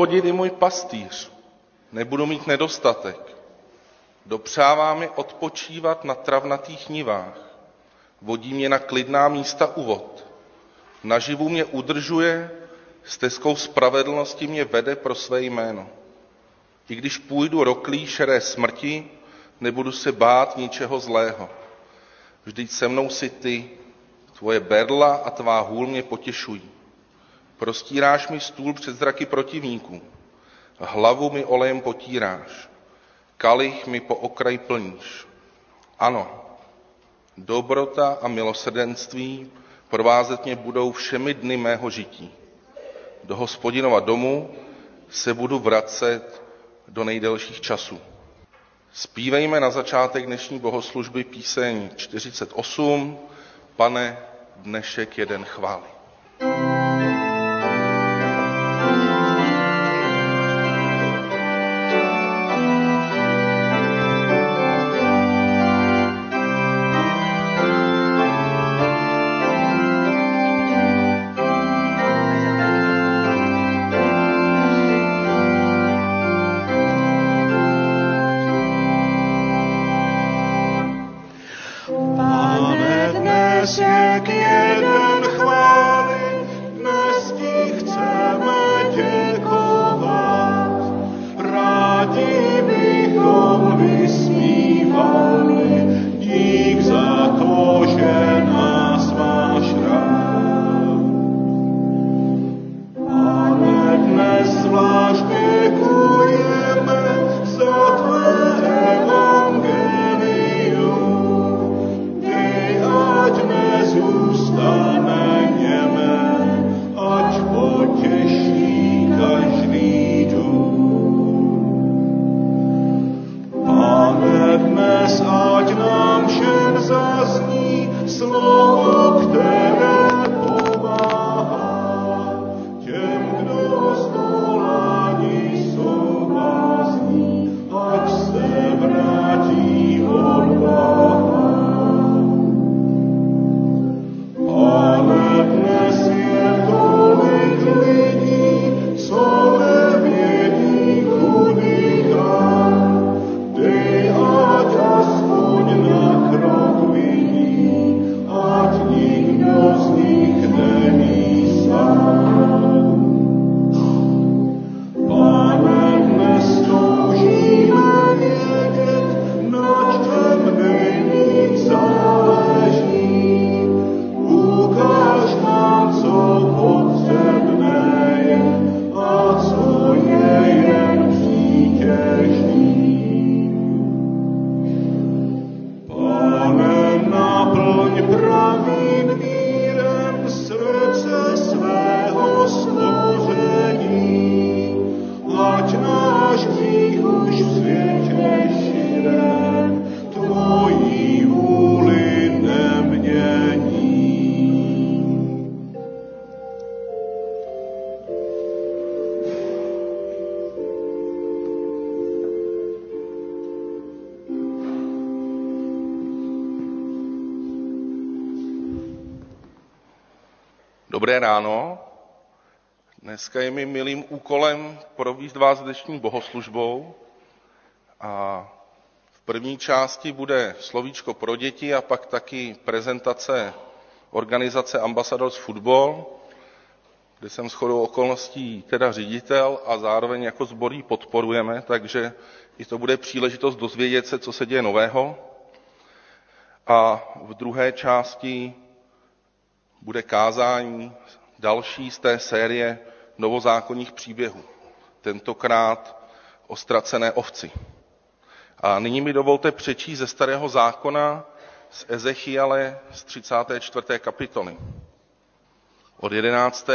Hospodin je můj pastýř, nebudu mít nedostatek. Dopřává mi odpočívat na travnatých nivách. Vodí mě na klidná místa u vod. Naživu mě udržuje, stezkou spravedlnosti mě vede pro své jméno. I když půjdu roklí šeré smrti, nebudu se bát ničeho zlého. Vždyť se mnou si ty, tvoje berla a tvá hůl mě potěšují. Prostíráš mi stůl před zraky protivníků. Hlavu mi olejem potíráš. Kalich mi po okraj plníš. Ano, dobrota a milosrdenství provázet mě budou všemi dny mého žití. Do hospodinova domu se budu vracet do nejdelších časů. Spívejme na začátek dnešní bohoslužby píseň 48, Pane, dnešek jeden chvály. Dobré Dneska je mi milým úkolem províst vás dnešní bohoslužbou. A v první části bude slovíčko pro děti a pak taky prezentace organizace Ambassadors Football, kde jsem shodou okolností teda ředitel a zároveň jako zborí podporujeme, takže i to bude příležitost dozvědět se, co se děje nového. A v druhé části bude kázání další z té série novozákonních příběhů, tentokrát o ztracené ovci. A nyní mi dovolte přečíst ze starého zákona z Ezechiale z 34. kapitoly. Od 11.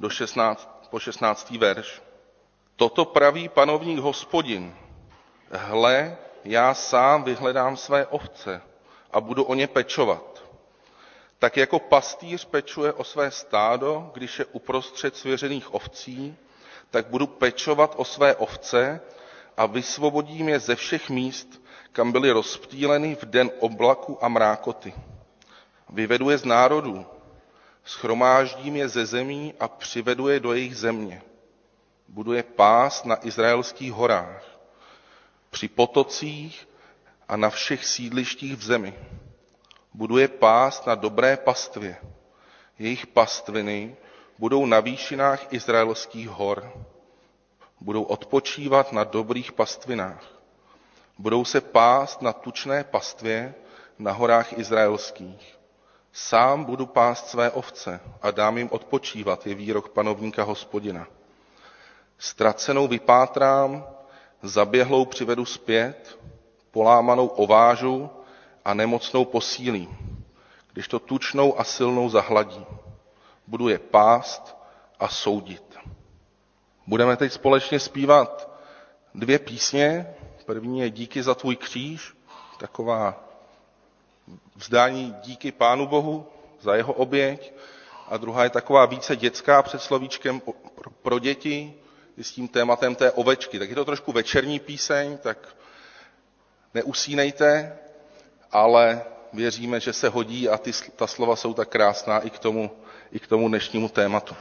Do 16, po 16. verš. Toto praví panovník hospodin. Hle, já sám vyhledám své ovce a budu o ně pečovat tak jako pastýř pečuje o své stádo, když je uprostřed svěřených ovcí, tak budu pečovat o své ovce a vysvobodím je ze všech míst, kam byly rozptýleny v den oblaku a mrákoty. Vyvedu je z národů, schromáždím je ze zemí a přivedu je do jejich země. buduje pás na izraelských horách, při potocích a na všech sídlištích v zemi. Buduje pás na dobré pastvě. Jejich pastviny budou na výšinách izraelských hor. Budou odpočívat na dobrých pastvinách. Budou se pást na tučné pastvě na horách izraelských. Sám budu pást své ovce a dám jim odpočívat, je výrok panovníka hospodina. Ztracenou vypátrám, zaběhlou přivedu zpět, polámanou ovážu a nemocnou posílím, když to tučnou a silnou zahladí. Budu je pást a soudit. Budeme teď společně zpívat dvě písně. První je Díky za tvůj kříž, taková vzdání díky Pánu Bohu za jeho oběť. A druhá je taková více dětská před slovíčkem pro děti, s tím tématem té ovečky. Tak je to trošku večerní píseň, tak neusínejte, ale věříme, že se hodí a ty, ta slova jsou tak krásná i k tomu, i k tomu dnešnímu tématu.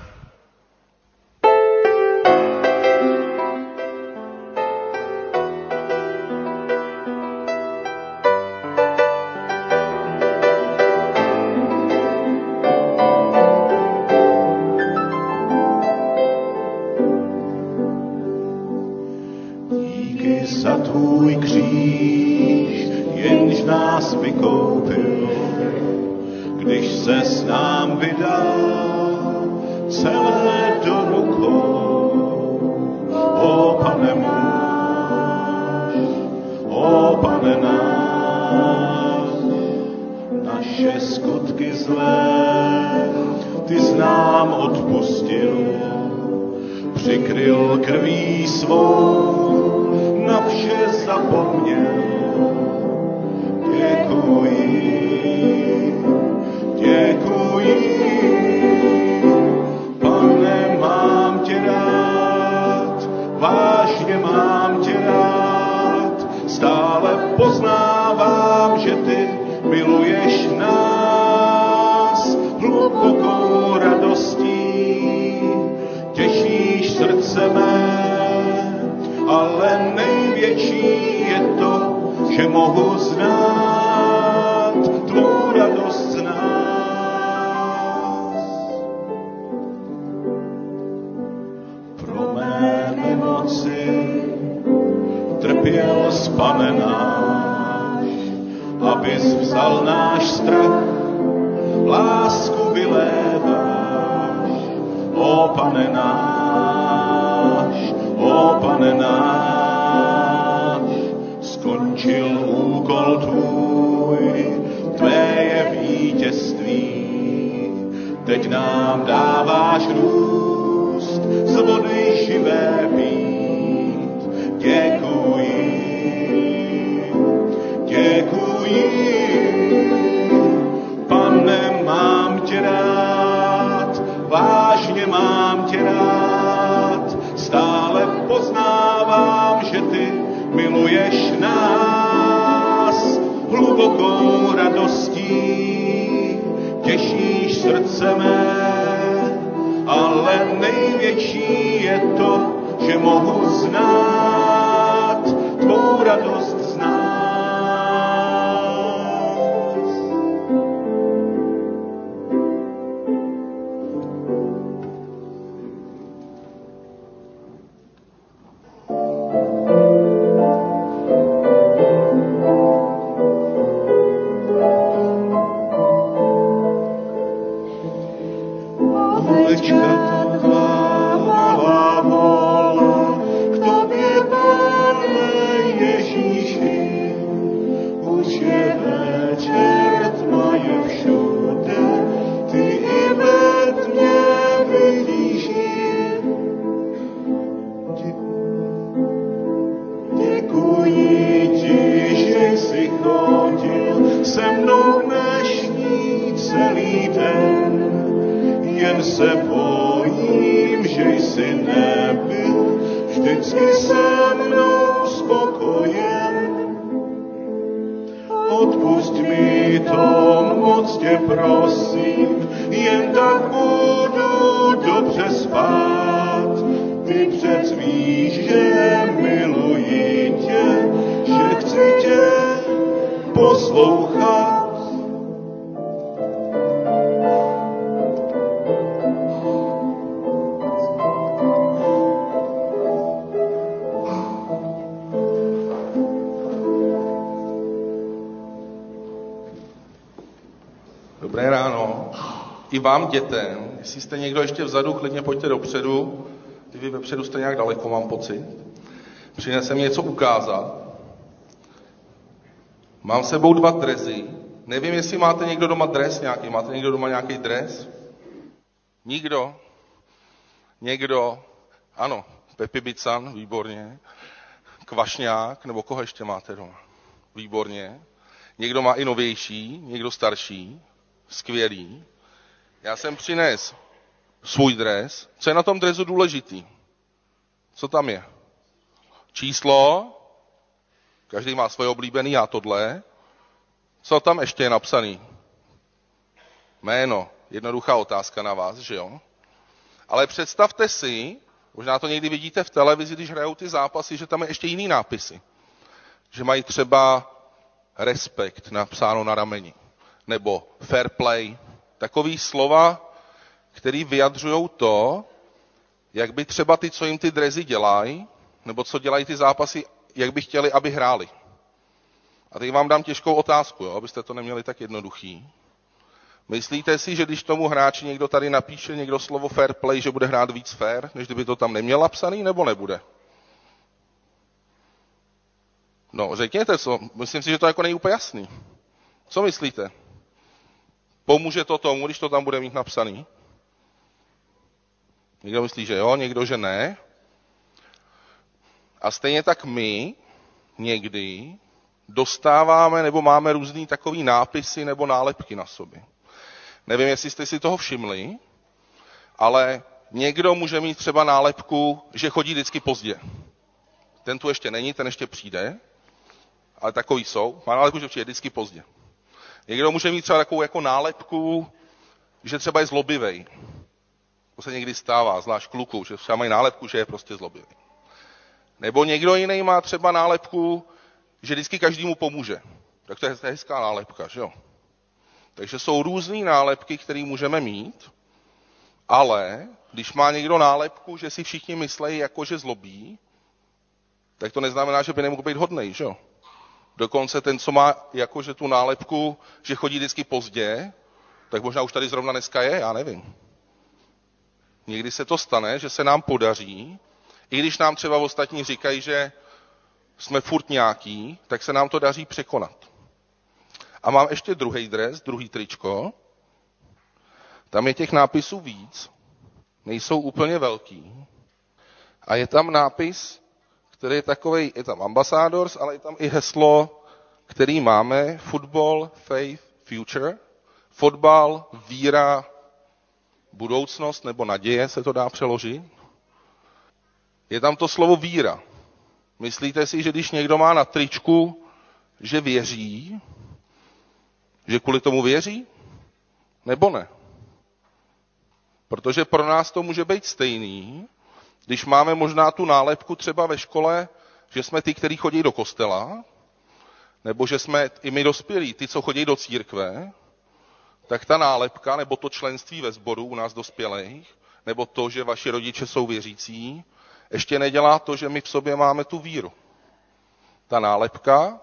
Vám dětem, jestli jste někdo ještě vzadu, klidně pojďte dopředu. Ty vy vepředu jste nějak daleko, mám pocit. Přinesem něco ukázat. Mám sebou dva drezy. Nevím, jestli máte někdo doma dres nějaký. Máte někdo doma nějaký dres? Nikdo? Někdo? Ano, Pepi Bican, výborně. Kvašňák, nebo koho ještě máte doma? Výborně. Někdo má i novější, někdo starší. Skvělý. Já jsem přines svůj dres. Co je na tom dresu důležitý? Co tam je? Číslo, každý má svoje oblíbený, já tohle. Co tam ještě je napsaný? Jméno. Jednoduchá otázka na vás, že jo? Ale představte si, možná to někdy vidíte v televizi, když hrajou ty zápasy, že tam je ještě jiný nápisy. Že mají třeba respekt napsáno na rameni. Nebo fair play. Takový slova, který vyjadřují to, jak by třeba ty, co jim ty drezy dělají, nebo co dělají ty zápasy, jak by chtěli, aby hráli. A teď vám dám těžkou otázku, jo, abyste to neměli tak jednoduchý. Myslíte si, že když tomu hráči někdo tady napíše někdo slovo fair play, že bude hrát víc fair, než kdyby to tam neměl napsaný, nebo nebude? No, řekněte co. Myslím si, že to jako není úplně jasný. Co myslíte? Pomůže to tomu, když to tam bude mít napsaný? Někdo myslí, že jo, někdo, že ne. A stejně tak my někdy dostáváme nebo máme různý takový nápisy nebo nálepky na sobě. Nevím, jestli jste si toho všimli, ale někdo může mít třeba nálepku, že chodí vždycky pozdě. Ten tu ještě není, ten ještě přijde, ale takový jsou. Má nálepku, že přijde vždycky pozdě. Někdo může mít třeba takovou jako nálepku, že třeba je zlobivej. To se někdy stává, zvlášť kluku, že třeba mají nálepku, že je prostě zlobivý. Nebo někdo jiný má třeba nálepku, že vždycky každému pomůže. Tak to je hezká nálepka, že jo? Takže jsou různé nálepky, které můžeme mít, ale když má někdo nálepku, že si všichni myslejí, jako že zlobí, tak to neznamená, že by nemohl být hodnej, že jo? Dokonce ten, co má jakože tu nálepku, že chodí vždycky pozdě, tak možná už tady zrovna dneska je, já nevím. Někdy se to stane, že se nám podaří, i když nám třeba ostatní říkají, že jsme furt nějaký, tak se nám to daří překonat. A mám ještě druhý dres, druhý tričko. Tam je těch nápisů víc, nejsou úplně velký. A je tam nápis, který je takový, je tam ambassadors, ale je tam i heslo, který máme, football, faith, future. Fotbal, víra, budoucnost nebo naděje se to dá přeložit. Je tam to slovo víra. Myslíte si, že když někdo má na tričku, že věří, že kvůli tomu věří? Nebo ne? Protože pro nás to může být stejný, když máme možná tu nálepku třeba ve škole, že jsme ty, kteří chodí do kostela, nebo že jsme i my dospělí, ty, co chodí do církve, tak ta nálepka nebo to členství ve sboru u nás dospělých, nebo to, že vaši rodiče jsou věřící, ještě nedělá to, že my v sobě máme tu víru. Ta nálepka,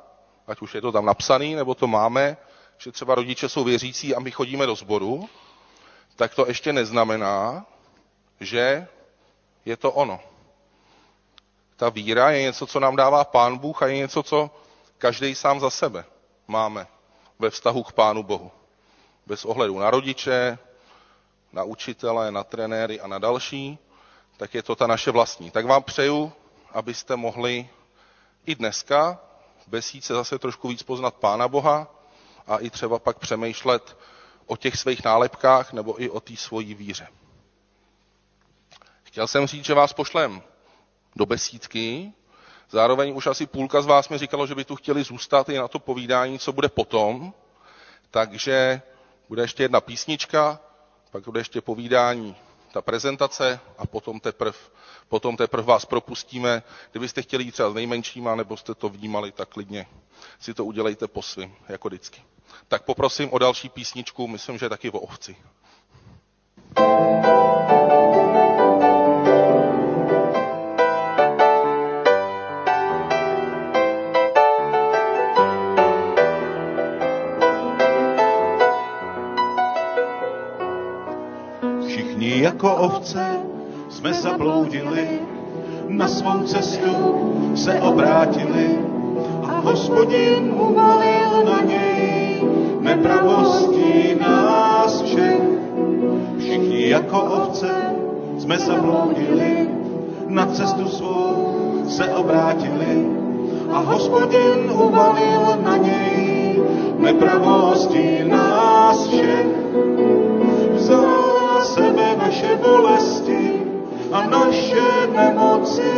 ať už je to tam napsaný, nebo to máme, že třeba rodiče jsou věřící a my chodíme do sboru, tak to ještě neznamená, že je to ono. Ta víra je něco, co nám dává Pán Bůh a je něco, co každý sám za sebe máme ve vztahu k Pánu Bohu. Bez ohledu na rodiče, na učitele, na trenéry a na další, tak je to ta naše vlastní. Tak vám přeju, abyste mohli i dneska v besíce zase trošku víc poznat Pána Boha a i třeba pak přemýšlet o těch svých nálepkách nebo i o té svojí víře. Chtěl jsem říct, že vás pošlem do besídky, zároveň už asi půlka z vás mi říkalo, že by tu chtěli zůstat i na to povídání, co bude potom, takže bude ještě jedna písnička, pak bude ještě povídání ta prezentace a potom teprve potom teprv vás propustíme. Kdybyste chtěli jít třeba s nejmenšíma, nebo jste to vnímali, tak klidně si to udělejte po svým, jako vždycky. Tak poprosím o další písničku, myslím, že taky o ovci. Všichni jako ovce jsme zabloudili, na svou cestu se obrátili a hospodin uvalil na něj nepravosti nás všech. Všichni jako ovce jsme zabloudili, na cestu svou se obrátili a hospodin uvalil na něj nepravosti nás všech. Vzal sebe naše bolesti a naše nemoci,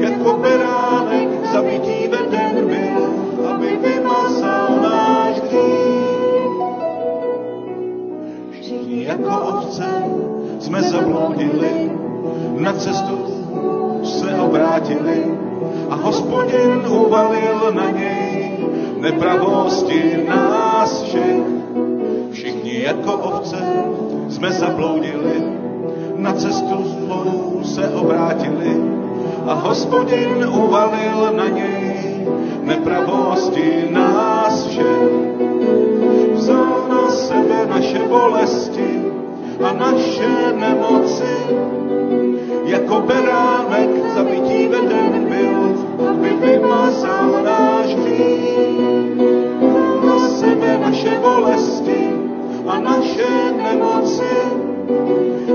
jako beránek zabití veden byl, aby vymazal náš hřích. Všichni jako ovce jsme zabloudili, na cestu se obrátili a hospodin uvalil na něj nepravosti nás všech. Všichni jako ovce jsme zabloudili, na cestu zlou se obrátili a hospodin uvalil na něj nepravosti nás všech. Vzal na sebe naše bolesti a naše nemoci, jako beránek zabití veden byl, aby vymazal náš hřích. Na sebe naše bolesti naše nemoci,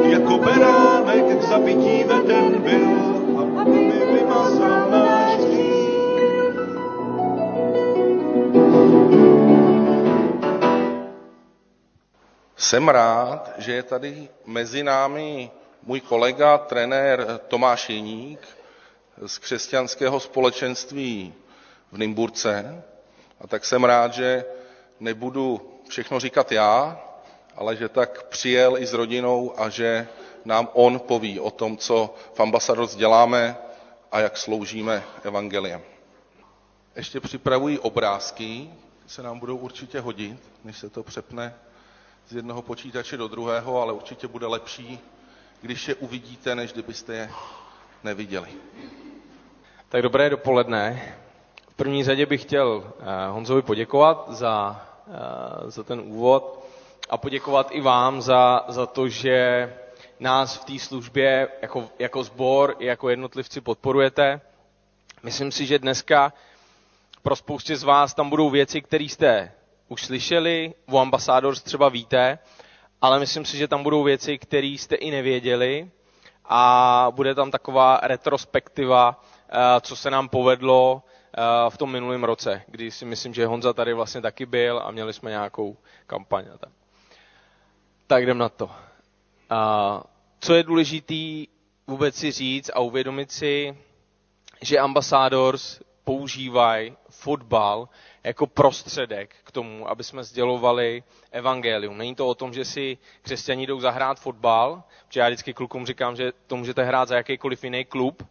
jako beránek k zabití veden byl, aby vymazal náš. Jsem rád, že je tady mezi námi můj kolega, trenér Tomáš Jeník z křesťanského společenství v Nymburce. A tak jsem rád, že nebudu všechno říkat já, ale že tak přijel i s rodinou a že nám on poví o tom, co v Ambassadors děláme a jak sloužíme evangeliem. Ještě připravují obrázky, se nám budou určitě hodit, než se to přepne z jednoho počítače do druhého, ale určitě bude lepší, když je uvidíte, než kdybyste je neviděli. Tak dobré dopoledne. V první řadě bych chtěl eh, Honzovi poděkovat za, eh, za ten úvod a poděkovat i vám za, za to, že nás v té službě jako, jako sbor i jako jednotlivci podporujete. Myslím si, že dneska pro spoustě z vás tam budou věci, které jste už slyšeli, o Ambassadors třeba víte, ale myslím si, že tam budou věci, které jste i nevěděli a bude tam taková retrospektiva, eh, co se nám povedlo eh, v tom minulém roce, kdy si myslím, že Honza tady vlastně taky byl a měli jsme nějakou kampaň. Tak, tak jdem na to. Co je důležité vůbec si říct a uvědomit si, že Ambassadors používají fotbal jako prostředek k tomu, aby jsme sdělovali evangelium. Není to o tom, že si křesťaní jdou zahrát fotbal, protože já vždycky klukům říkám, že to můžete hrát za jakýkoliv jiný klub,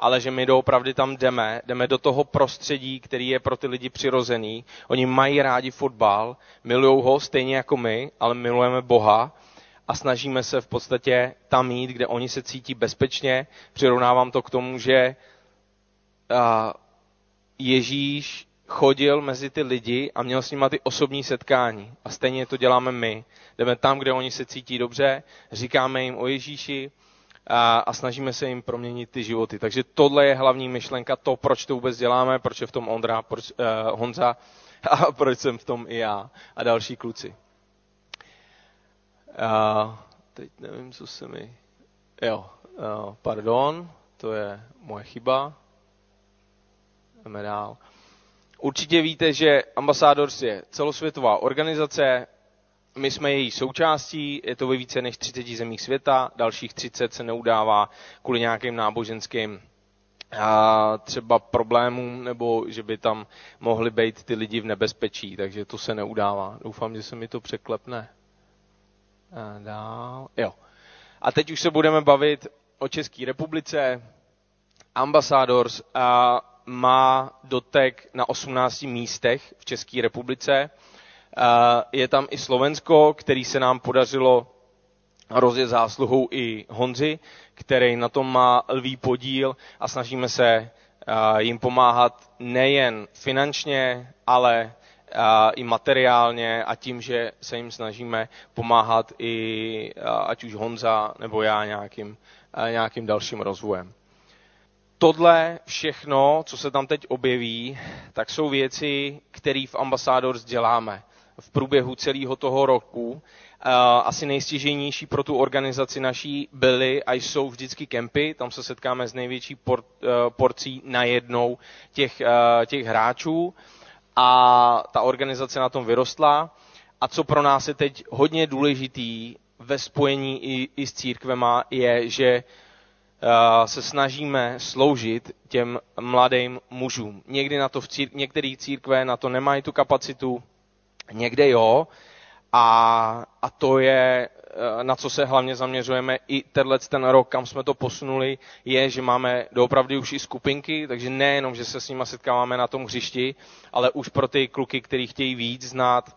ale že my doopravdy tam jdeme, jdeme do toho prostředí, který je pro ty lidi přirozený. Oni mají rádi fotbal, milují ho stejně jako my, ale milujeme Boha a snažíme se v podstatě tam jít, kde oni se cítí bezpečně. Přirovnávám to k tomu, že Ježíš chodil mezi ty lidi a měl s nimi ty osobní setkání. A stejně to děláme my. Jdeme tam, kde oni se cítí dobře, říkáme jim o Ježíši a, a snažíme se jim proměnit ty životy. Takže tohle je hlavní myšlenka, to, proč to vůbec děláme, proč je v tom Ondra, proč, uh, Honza a proč jsem v tom i já a další kluci. Uh, teď nevím, co se mi... Jo, uh, pardon, to je moje chyba. Jdeme dál. Určitě víte, že Ambassadors je celosvětová organizace, my jsme její součástí, je to ve více než 30 zemích světa, dalších 30 se neudává kvůli nějakým náboženským a třeba problémům, nebo že by tam mohli být ty lidi v nebezpečí, takže to se neudává. Doufám, že se mi to překlepne. A dál. Jo. A teď už se budeme bavit o České republice. Ambassadors a má dotek na 18 místech v České republice. Je tam i Slovensko, který se nám podařilo rozjet zásluhou i Honzy, který na tom má lvý podíl a snažíme se jim pomáhat nejen finančně, ale i materiálně a tím, že se jim snažíme pomáhat i ať už Honza nebo já nějakým, nějakým dalším rozvojem. Tohle všechno, co se tam teď objeví, tak jsou věci, které v Ambassadors děláme v průběhu celého toho roku. Asi nejstěžejnější pro tu organizaci naší byly a jsou vždycky kempy, tam se setkáme s největší por, porcí najednou těch, těch hráčů a ta organizace na tom vyrostla. A co pro nás je teď hodně důležitý ve spojení i, i s církvema, je, že uh, se snažíme sloužit těm mladým mužům. Někdy na to v círk- některé církve na to nemají tu kapacitu, někde jo. A, a to je Eh, na co se hlavně zaměřujeme i tenhle ten rok, kam jsme to posunuli, je, že máme doopravdy už i skupinky, takže nejenom, že se s nimi setkáváme na tom hřišti, ale už pro ty kluky, kteří chtějí víc znát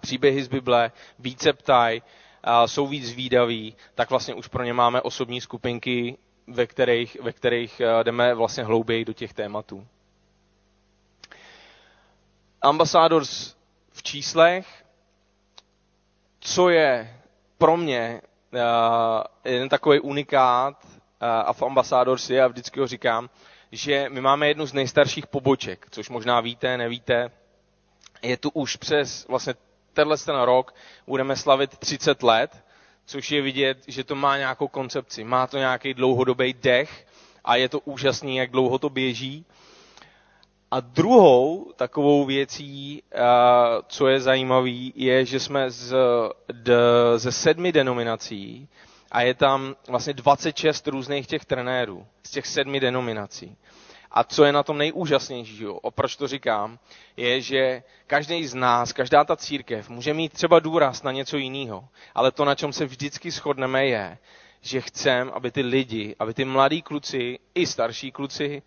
příběhy z Bible, více ptaj, jsou víc výdaví, tak vlastně už pro ně máme osobní skupinky, ve kterých, ve kterých eh, jdeme vlastně hlouběji do těch tématů. Ambassadors v číslech co je pro mě uh, jeden takový unikát uh, a v Ambassadors je, a vždycky ho říkám, že my máme jednu z nejstarších poboček, což možná víte, nevíte. Je tu už přes vlastně tenhle ten rok budeme slavit 30 let, což je vidět, že to má nějakou koncepci, má to nějaký dlouhodobý dech a je to úžasný, jak dlouho to běží. A druhou takovou věcí, co je zajímavý, je, že jsme z, ze sedmi denominací a je tam vlastně 26 různých těch trenérů z těch sedmi denominací. A co je na tom nejúžasnější, jo, a proč to říkám, je, že každý z nás, každá ta církev může mít třeba důraz na něco jiného, ale to, na čem se vždycky shodneme, je, že chcem, aby ty lidi, aby ty mladí kluci i starší kluci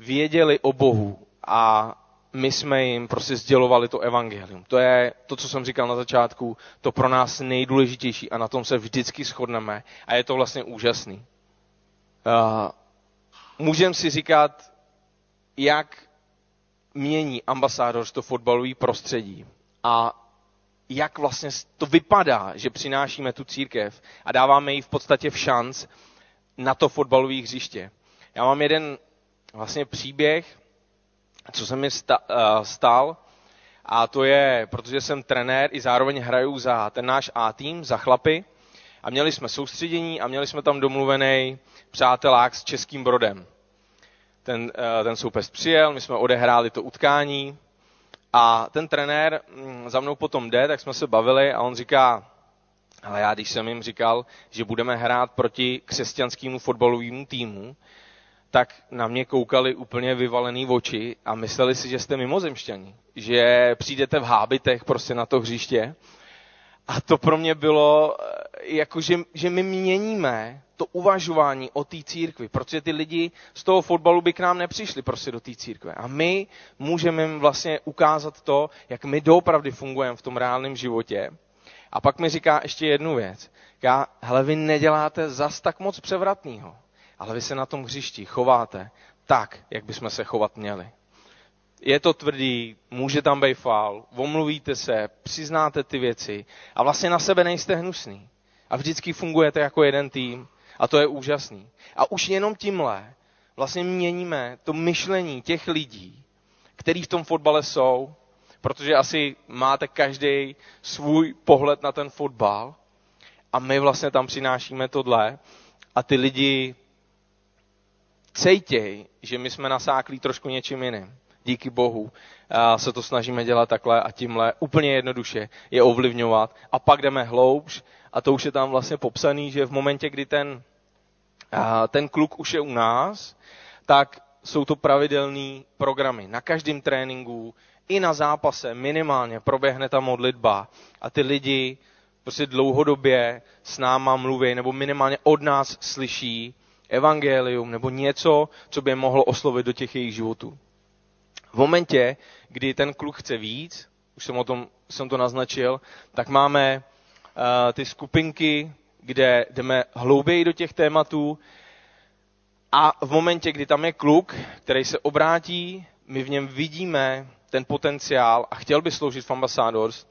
věděli o Bohu a my jsme jim prostě sdělovali to evangelium. To je to, co jsem říkal na začátku, to pro nás nejdůležitější a na tom se vždycky shodneme a je to vlastně úžasný. Můžeme si říkat, jak mění ambasádor to fotbalové prostředí a jak vlastně to vypadá, že přinášíme tu církev a dáváme jí v podstatě v šanc na to fotbalové hřiště. Já mám jeden vlastně příběh, co se mi eh, stal, a to je, protože jsem trenér i zároveň hraju za ten náš A-tým, za chlapy, a měli jsme soustředění a měli jsme tam domluvený přátelák s Českým Brodem. Ten, eh, ten soupeř přijel, my jsme odehráli to utkání. A ten trenér mm, za mnou potom jde, tak jsme se bavili a on říká, ale já když jsem jim říkal, že budeme hrát proti křesťanskému fotbalovému týmu, tak na mě koukali úplně vyvalený oči a mysleli si, že jste mimozemšťani, že přijdete v hábitech prostě na to hřiště. A to pro mě bylo, eh, jako že, že my měníme to uvažování o té církvi, protože ty lidi z toho fotbalu by k nám nepřišli prostě do té církve. A my můžeme jim vlastně ukázat to, jak my doopravdy fungujeme v tom reálném životě. A pak mi říká ještě jednu věc. Já, hele, vy neděláte zas tak moc převratného ale vy se na tom hřišti chováte tak, jak bychom se chovat měli. Je to tvrdý, může tam být fál, omluvíte se, přiznáte ty věci a vlastně na sebe nejste hnusný. A vždycky fungujete jako jeden tým a to je úžasný. A už jenom tímhle vlastně měníme to myšlení těch lidí, kteří v tom fotbale jsou, protože asi máte každý svůj pohled na ten fotbal a my vlastně tam přinášíme tohle a ty lidi cejtěj, že my jsme nasáklí trošku něčím jiným. Díky Bohu a se to snažíme dělat takhle a tímhle úplně jednoduše je ovlivňovat. A pak jdeme hloubš a to už je tam vlastně popsaný, že v momentě, kdy ten, ten kluk už je u nás, tak jsou to pravidelné programy. Na každém tréninku i na zápase minimálně proběhne ta modlitba a ty lidi prostě dlouhodobě s náma mluví, nebo minimálně od nás slyší evangelium, nebo něco, co by je mohlo oslovit do těch jejich životů. V momentě, kdy ten kluk chce víc, už jsem o tom jsem to naznačil, tak máme uh, ty skupinky, kde jdeme hlouběji do těch tématů a v momentě, kdy tam je kluk, který se obrátí, my v něm vidíme ten potenciál a chtěl by sloužit v Ambassadors,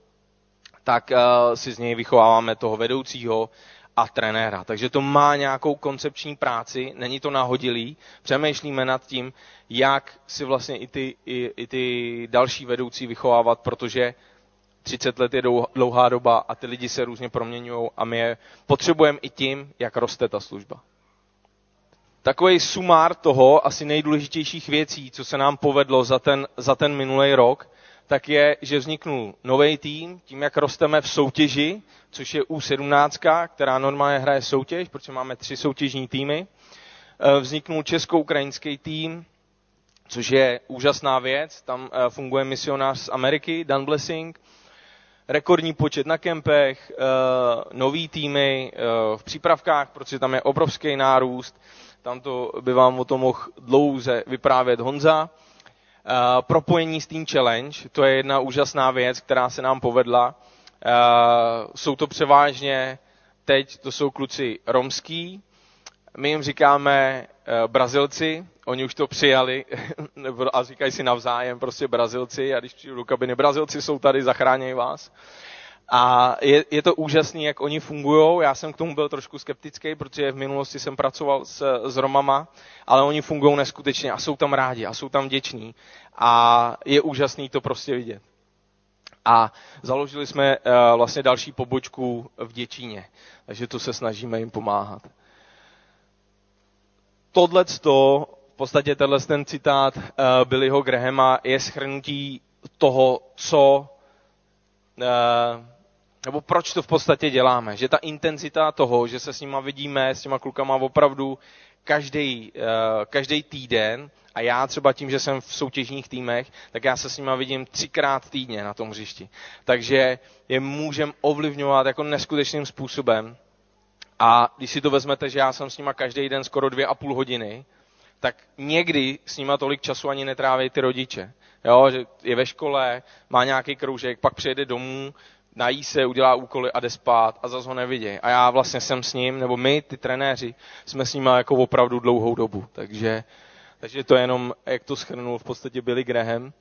tak uh, si z něj vychováváme toho vedoucího a trenéra. Takže to má nějakou koncepční práci, není to nahodilý. Přemýšlíme nad tím, jak si vlastně i ty, i, i ty další vedoucí vychovávat, protože 30 let je dlouhá doba a ty lidi se různě proměňují a my je potřebujeme i tím, jak roste ta služba. Takový sumár toho, asi nejdůležitějších věcí, co se nám povedlo za ten, za ten minulý rok, tak je, že vzniknul nový tým, tím, jak rosteme v soutěži, což je U17, která normálně hraje soutěž, protože máme tři soutěžní týmy. Eh, vzniknul česko-ukrajinský tým, což je úžasná věc. Tam eh, funguje misionář z Ameriky, Dan Blessing. Rekordní počet na kempech, eh, nový týmy v přípravkách, protože tam je obrovský nárůst. Tam to by vám o tom mohl dlouze vyprávět Honza. Uh, propojení s Team Challenge, to je jedna úžasná věc, která se nám povedla. Uh, jsou to převážně, teď to jsou kluci romský, my jim říkáme uh, Brazilci, oni už to přijali a říkají si navzájem prostě Brazilci a když přijdu do kabiny, Brazilci jsou tady, zachránějí vás. A je, je to úžasný, jak oni fungují. Já jsem k tomu byl trošku skeptický, protože v minulosti jsem pracoval s, s Romama, ale oni fungují neskutečně a jsou tam rádi a jsou tam vděční. A je úžasný to prostě vidět. A založili jsme uh, vlastně další pobočku v Děčíně, takže to se snažíme jim pomáhat. Tohle v podstatě tenhle ten citát uh, Billyho Grahama je schrnutí toho, co uh, nebo proč to v podstatě děláme. Že ta intenzita toho, že se s nima vidíme, s těma klukama opravdu každý, uh, každý týden a já třeba tím, že jsem v soutěžních týmech, tak já se s nima vidím třikrát týdně na tom hřišti. Takže je můžem ovlivňovat jako neskutečným způsobem. A když si to vezmete, že já jsem s nima každý den skoro dvě a půl hodiny, tak někdy s nima tolik času ani netráví ty rodiče. Jo, že je ve škole, má nějaký kroužek, pak přijede domů, nají se, udělá úkoly a jde spát a zase ho nevidějí. A já vlastně jsem s ním, nebo my, ty trenéři, jsme s ním jako opravdu dlouhou dobu. Takže, takže to je jenom, jak to schrnul v podstatě Billy Graham.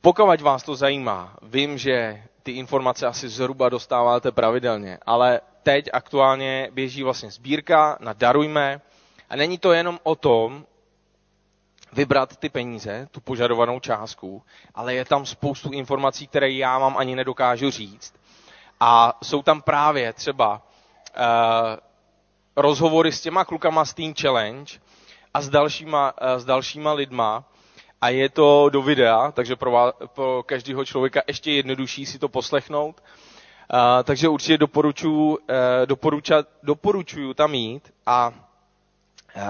Pokud vás to zajímá, vím, že ty informace asi zhruba dostáváte pravidelně, ale teď aktuálně běží vlastně sbírka na Darujme a není to jenom o tom, vybrat ty peníze, tu požadovanou částku, ale je tam spoustu informací, které já vám ani nedokážu říct. A jsou tam právě třeba uh, rozhovory s těma klukama z Team Challenge a s dalšíma, uh, s dalšíma lidma, a je to do videa, takže pro, vás, pro každého člověka ještě jednodušší si to poslechnout. Uh, takže určitě doporučuji, uh, doporuča, doporučuju tam jít a uh,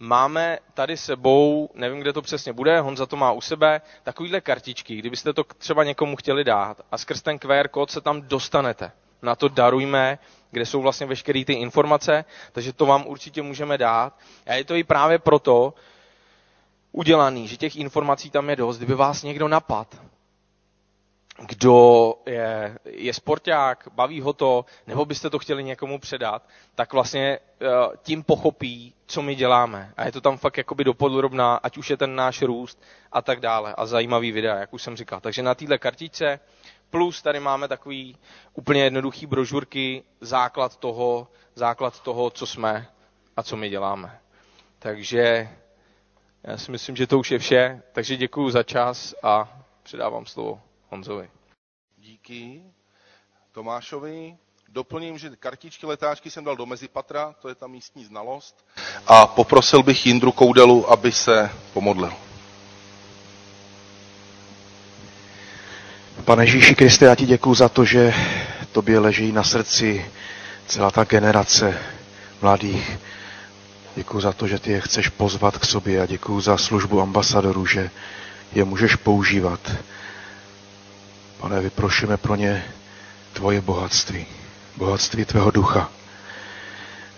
máme tady sebou, nevím, kde to přesně bude, Honza to má u sebe, takovýhle kartičky, kdybyste to třeba někomu chtěli dát a skrz ten QR kód se tam dostanete. Na to darujme, kde jsou vlastně veškeré ty informace, takže to vám určitě můžeme dát. A je to i právě proto udělaný, že těch informací tam je dost. Kdyby vás někdo napad, kdo je, je sporták, baví ho to, nebo byste to chtěli někomu předat, tak vlastně eh, tím pochopí, co my děláme. A je to tam fakt jakoby dopodrobná, ať už je ten náš růst a tak dále. A zajímavý videa, jak už jsem říkal. Takže na téhle kartičce plus tady máme takový úplně jednoduchý brožurky, základ toho, základ toho, co jsme a co my děláme. Takže já si myslím, že to už je vše. Takže děkuji za čas a předávám slovo Honzovi. Díky Tomášovi. Doplním, že kartičky letáčky jsem dal do mezipatra, to je ta místní znalost. A poprosil bych Jindru Koudelu, aby se pomodlil. Pane Ježíši Kriste, já ti děkuji za to, že tobě leží na srdci celá ta generace mladých. Děkuji za to, že ty je chceš pozvat k sobě a děkuji za službu ambasadorů, že je můžeš používat Pane, vyprošujeme pro ně tvoje bohatství, bohatství tvého ducha.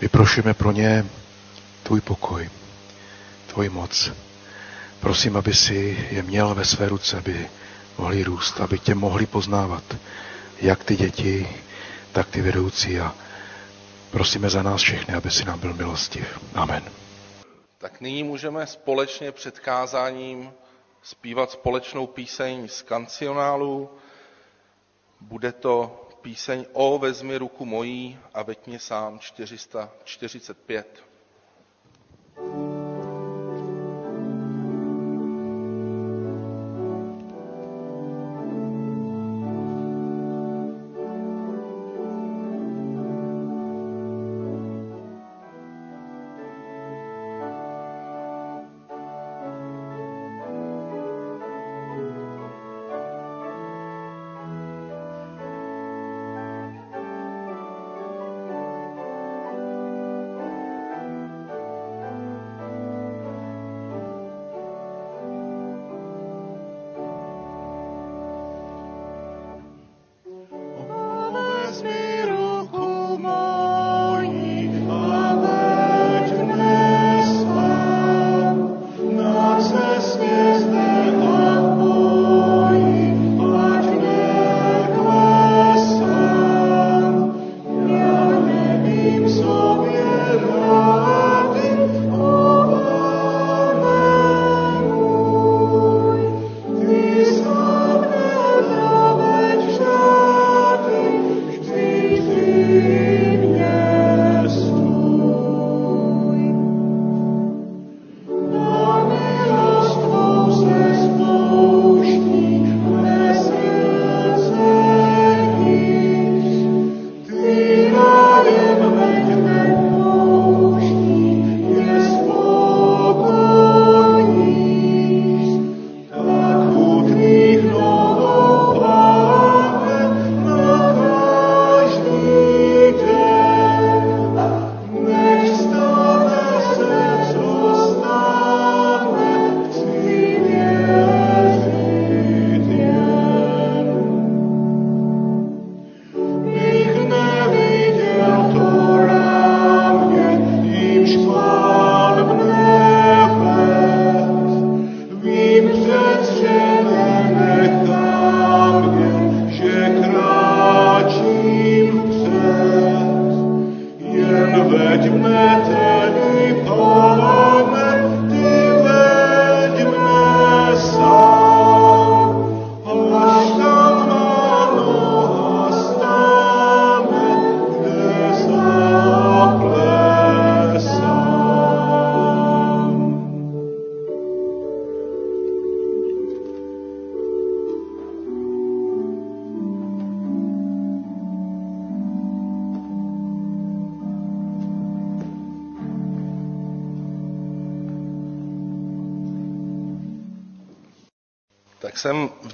Vyprošujeme pro ně tvůj pokoj, tvoji moc. Prosím, aby si je měl ve své ruce, aby mohli růst, aby tě mohli poznávat, jak ty děti, tak ty vedoucí a prosíme za nás všechny, aby si nám byl milostiv. Amen. Tak nyní můžeme společně před kázáním zpívat společnou píseň z kancionálu. Bude to píseň O vezmi ruku mojí a veď mě sám 445.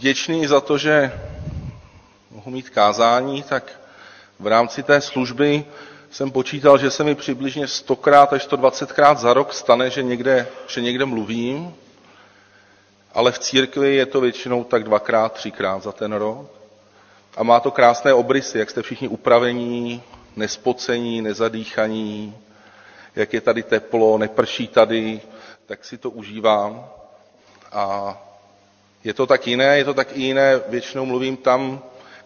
vděčný za to, že mohu mít kázání, tak v rámci té služby jsem počítal, že se mi přibližně 100krát až 120krát za rok stane, že někde, že někde mluvím, ale v církvi je to většinou tak dvakrát, třikrát za ten rok. A má to krásné obrysy, jak jste všichni upravení, nespocení, nezadýchaní, jak je tady teplo, neprší tady, tak si to užívám. A je to tak jiné, je to tak i jiné, většinou mluvím tam,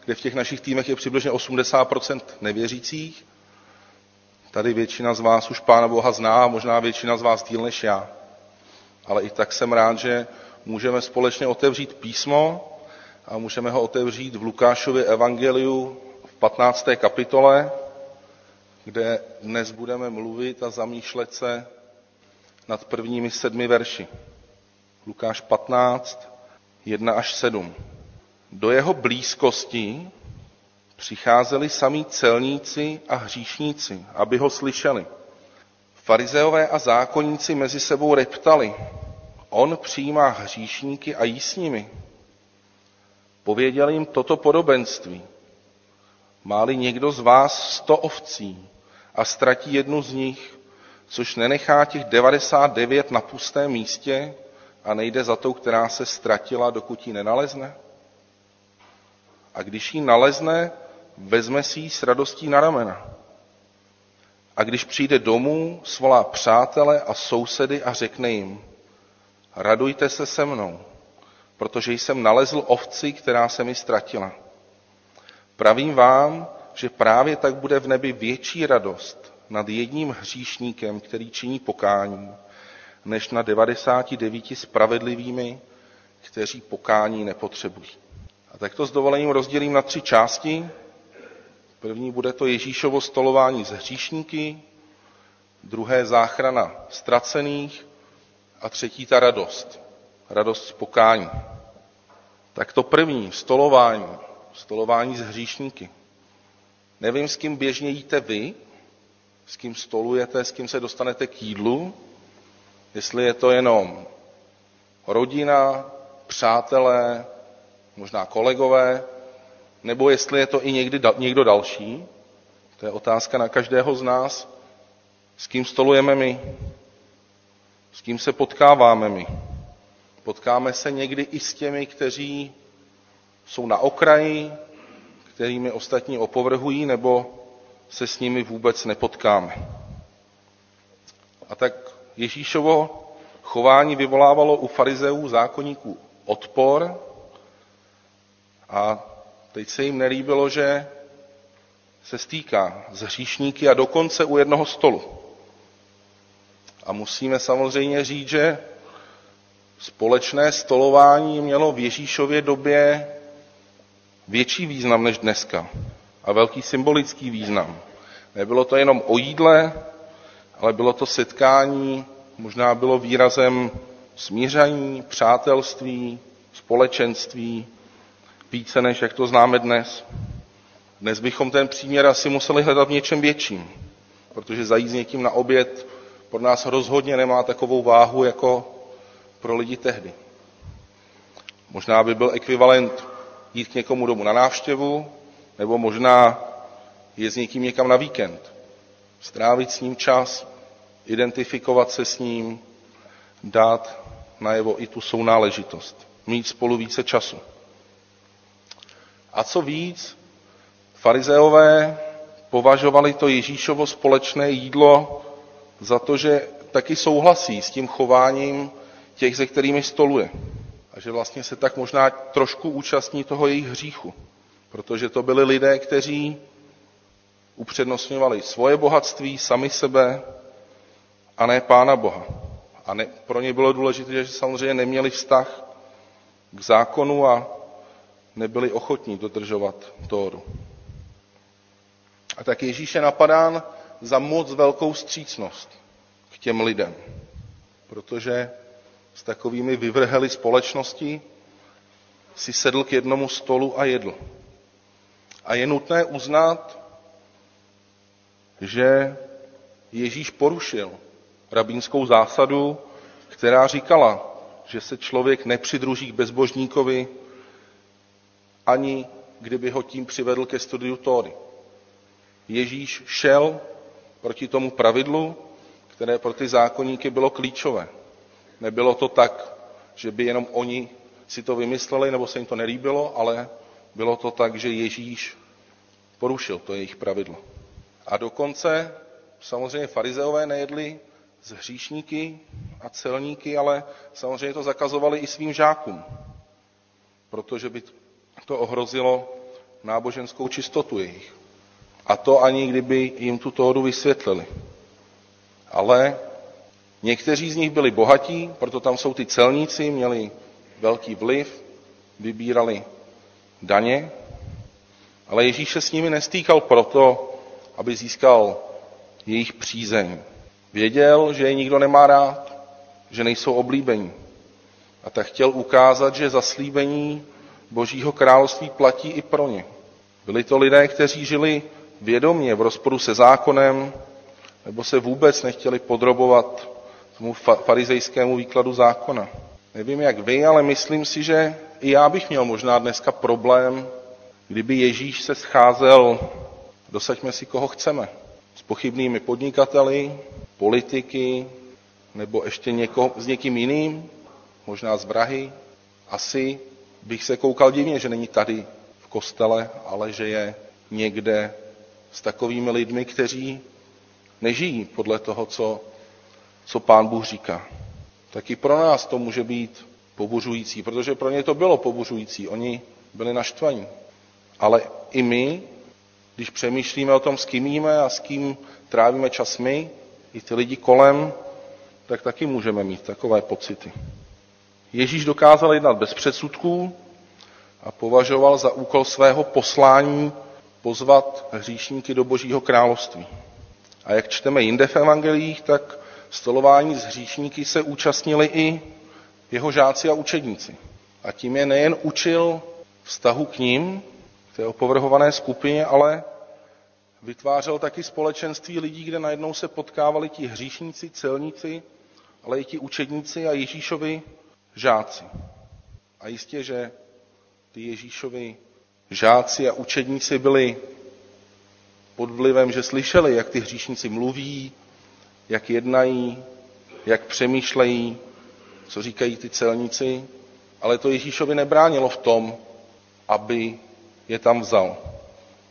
kde v těch našich týmech je přibližně 80% nevěřících. Tady většina z vás už Pána Boha zná, možná většina z vás díl než já. Ale i tak jsem rád, že můžeme společně otevřít písmo a můžeme ho otevřít v Lukášově evangeliu v 15. kapitole, kde dnes budeme mluvit a zamýšlet se nad prvními sedmi verši. Lukáš 15, 1 až 7. Do jeho blízkosti přicházeli samí celníci a hříšníci, aby ho slyšeli. Farizeové a zákonníci mezi sebou reptali. On přijímá hříšníky a jí s nimi. Pověděl jim toto podobenství. Máli někdo z vás sto ovcí a ztratí jednu z nich, což nenechá těch 99 na pustém místě a nejde za tou, která se ztratila, dokud ji nenalezne? A když ji nalezne, vezme si ji s radostí na ramena. A když přijde domů, svolá přátele a sousedy a řekne jim, radujte se se mnou, protože jsem nalezl ovci, která se mi ztratila. Pravím vám, že právě tak bude v nebi větší radost nad jedním hříšníkem, který činí pokání, než na 99 spravedlivými, kteří pokání nepotřebují. A tak to s dovolením rozdělím na tři části. První bude to Ježíšovo stolování s hříšníky, druhé záchrana ztracených a třetí ta radost. Radost z pokání. Tak to první, stolování. Stolování s hříšníky. Nevím, s kým běžně jíte vy, s kým stolujete, s kým se dostanete k jídlu, jestli je to jenom rodina, přátelé, možná kolegové, nebo jestli je to i někdy někdo další. To je otázka na každého z nás. S kým stolujeme my? S kým se potkáváme my? Potkáme se někdy i s těmi, kteří jsou na okraji, kterými ostatní opovrhují, nebo se s nimi vůbec nepotkáme. A tak Ježíšovo chování vyvolávalo u farizeů zákonníků odpor a teď se jim nelíbilo, že se stýká s hříšníky a dokonce u jednoho stolu. A musíme samozřejmě říct, že společné stolování mělo v Ježíšově době větší význam než dneska a velký symbolický význam. Nebylo to jenom o jídle, ale bylo to setkání, možná bylo výrazem smíření, přátelství, společenství, více než jak to známe dnes. Dnes bychom ten příměr asi museli hledat v něčem větším, protože zajít s někým na oběd pro nás rozhodně nemá takovou váhu jako pro lidi tehdy. Možná by byl ekvivalent jít k někomu domů na návštěvu, nebo možná je s někým někam na víkend. Strávit s ním čas, identifikovat se s ním, dát najevo i tu sounáležitost, mít spolu více času. A co víc, farizeové považovali to Ježíšovo společné jídlo za to, že taky souhlasí s tím chováním těch, se kterými stoluje. A že vlastně se tak možná trošku účastní toho jejich hříchu. Protože to byli lidé, kteří upřednostňovali svoje bohatství, sami sebe a ne Pána Boha. A ne, pro ně bylo důležité, že samozřejmě neměli vztah k zákonu a nebyli ochotní dodržovat Tóru. A tak Ježíš je napadán za moc velkou střícnost k těm lidem, protože s takovými vyvrheli společnosti si sedl k jednomu stolu a jedl. A je nutné uznat, že Ježíš porušil rabínskou zásadu, která říkala, že se člověk nepřidruží k bezbožníkovi, ani kdyby ho tím přivedl ke studiu Tóry. Ježíš šel proti tomu pravidlu, které pro ty zákonníky bylo klíčové. Nebylo to tak, že by jenom oni si to vymysleli nebo se jim to nelíbilo, ale bylo to tak, že Ježíš porušil to jejich pravidlo. A dokonce samozřejmě farizeové nejedli z hříšníky a celníky, ale samozřejmě to zakazovali i svým žákům, protože by to ohrozilo náboženskou čistotu jejich. A to ani kdyby jim tu tóru vysvětlili. Ale někteří z nich byli bohatí, proto tam jsou ty celníci, měli velký vliv, vybírali daně, ale Ježíš se s nimi nestýkal proto, aby získal jejich přízeň. Věděl, že je nikdo nemá rád, že nejsou oblíbení. A tak chtěl ukázat, že zaslíbení Božího království platí i pro ně. Byli to lidé, kteří žili vědomě v rozporu se zákonem, nebo se vůbec nechtěli podrobovat tomu farizejskému výkladu zákona. Nevím jak vy, ale myslím si, že i já bych měl možná dneska problém, kdyby Ježíš se scházel, dosaďme si koho chceme, s pochybnými podnikateli, politiky, nebo ještě něko, s někým jiným, možná z Brahy, asi bych se koukal divně, že není tady v kostele, ale že je někde s takovými lidmi, kteří nežijí podle toho, co, co pán Bůh říká. Tak i pro nás to může být pobuřující, protože pro ně to bylo pobuřující. Oni byli naštvaní. Ale i my, když přemýšlíme o tom, s kým jíme a s kým trávíme čas my, i ty lidi kolem, tak taky můžeme mít takové pocity. Ježíš dokázal jednat bez předsudků a považoval za úkol svého poslání pozvat hříšníky do božího království. A jak čteme jinde v evangelích, tak stolování s hříšníky se účastnili i jeho žáci a učedníci. A tím je nejen učil vztahu k ním, té opovrhované skupině, ale vytvářel taky společenství lidí, kde najednou se potkávali ti hříšníci, celníci, ale i ti učedníci a Ježíšovi žáci. A jistě, že ty Ježíšovi žáci a učedníci byli pod vlivem, že slyšeli, jak ty hříšníci mluví, jak jednají, jak přemýšlejí, co říkají ty celníci, ale to Ježíšovi nebránilo v tom, aby je tam vzal,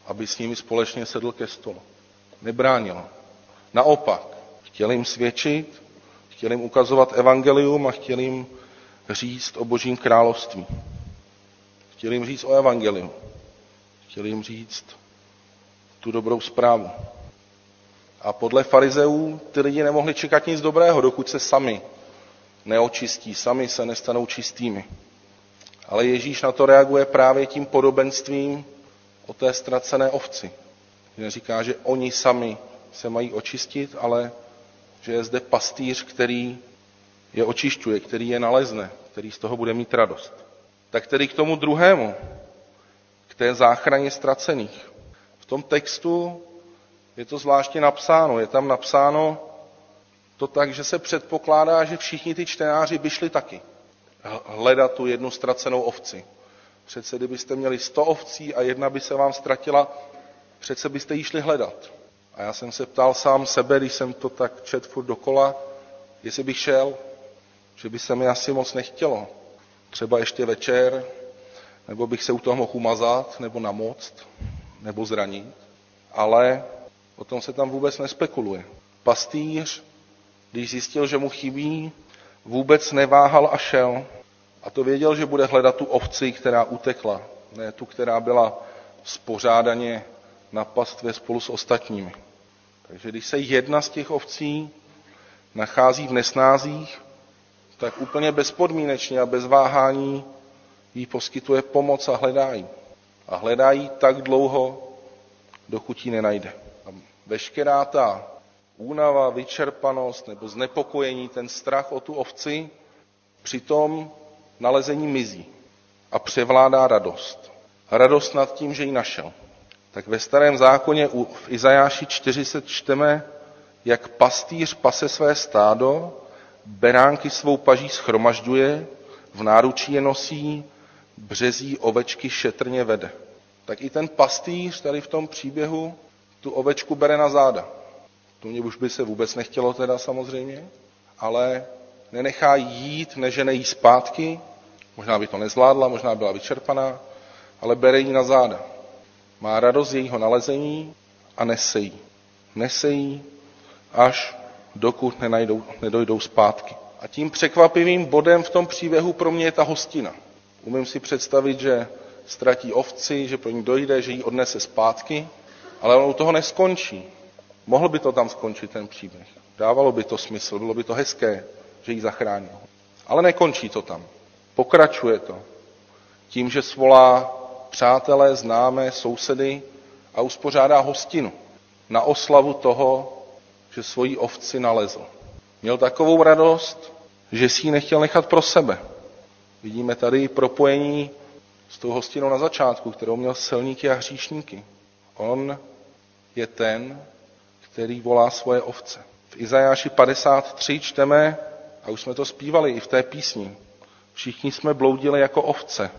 aby s nimi společně sedl ke stolu. Nebránilo. Naopak, chtěl jim svědčit, chtěl jim ukazovat evangelium a chtěl jim říct o božím království. Chtěl jim říct o evangeliu. Chtěl jim říct tu dobrou zprávu. A podle farizeů ty lidi nemohli čekat nic dobrého, dokud se sami neočistí, sami se nestanou čistými. Ale Ježíš na to reaguje právě tím podobenstvím o té ztracené ovci. Že říká, že oni sami se mají očistit, ale že je zde pastýř, který je očišťuje, který je nalezne, který z toho bude mít radost. Tak tedy k tomu druhému, k té záchraně ztracených. V tom textu je to zvláště napsáno. Je tam napsáno to tak, že se předpokládá, že všichni ty čtenáři by šli taky hledat tu jednu ztracenou ovci. Přece kdybyste měli sto ovcí a jedna by se vám ztratila, přece byste ji šli hledat. A já jsem se ptal sám sebe, když jsem to tak čet furt dokola, jestli bych šel, že by se mi asi moc nechtělo. Třeba ještě večer, nebo bych se u toho mohl umazat, nebo namoct, nebo zranit. Ale o tom se tam vůbec nespekuluje. Pastýř, když zjistil, že mu chybí, vůbec neváhal a šel. A to věděl, že bude hledat tu ovci, která utekla, ne tu, která byla spořádaně na pastvě spolu s ostatními. Takže když se jedna z těch ovcí nachází v nesnázích, tak úplně bezpodmínečně a bez váhání jí poskytuje pomoc a hledá jí. A hledá jí tak dlouho, dokud ji nenajde. A veškerá ta únava, vyčerpanost nebo znepokojení, ten strach o tu ovci, přitom nalezení mizí a převládá radost. Radost nad tím, že ji našel. Tak ve starém zákoně v Izajáši 40 čteme, jak pastýř pase své stádo, beránky svou paží schromažďuje, v náručí je nosí, březí ovečky šetrně vede. Tak i ten pastýř tady v tom příběhu tu ovečku bere na záda. To mě už by se vůbec nechtělo teda samozřejmě, ale nenechá jít, nežene jí zpátky, možná by to nezvládla, možná byla vyčerpaná, ale bere ji na záda. Má radost jejího nalezení a nese jí. Nese jí, až dokud nenajdou, nedojdou zpátky. A tím překvapivým bodem v tom příběhu pro mě je ta hostina. Umím si představit, že ztratí ovci, že pro ní dojde, že ji odnese zpátky, ale ono u toho neskončí. Mohl by to tam skončit, ten příběh. Dávalo by to smysl, bylo by to hezké, že ji zachránil. Ale nekončí to tam. Pokračuje to. Tím, že svolá přátelé, známé, sousedy a uspořádá hostinu na oslavu toho, že svoji ovci nalezl. Měl takovou radost, že si ji nechtěl nechat pro sebe. Vidíme tady propojení s tou hostinou na začátku, kterou měl silníky a hříšníky. On je ten, který volá svoje ovce. V Izajáši 53 čteme, a už jsme to zpívali i v té písni, všichni jsme bloudili jako ovce,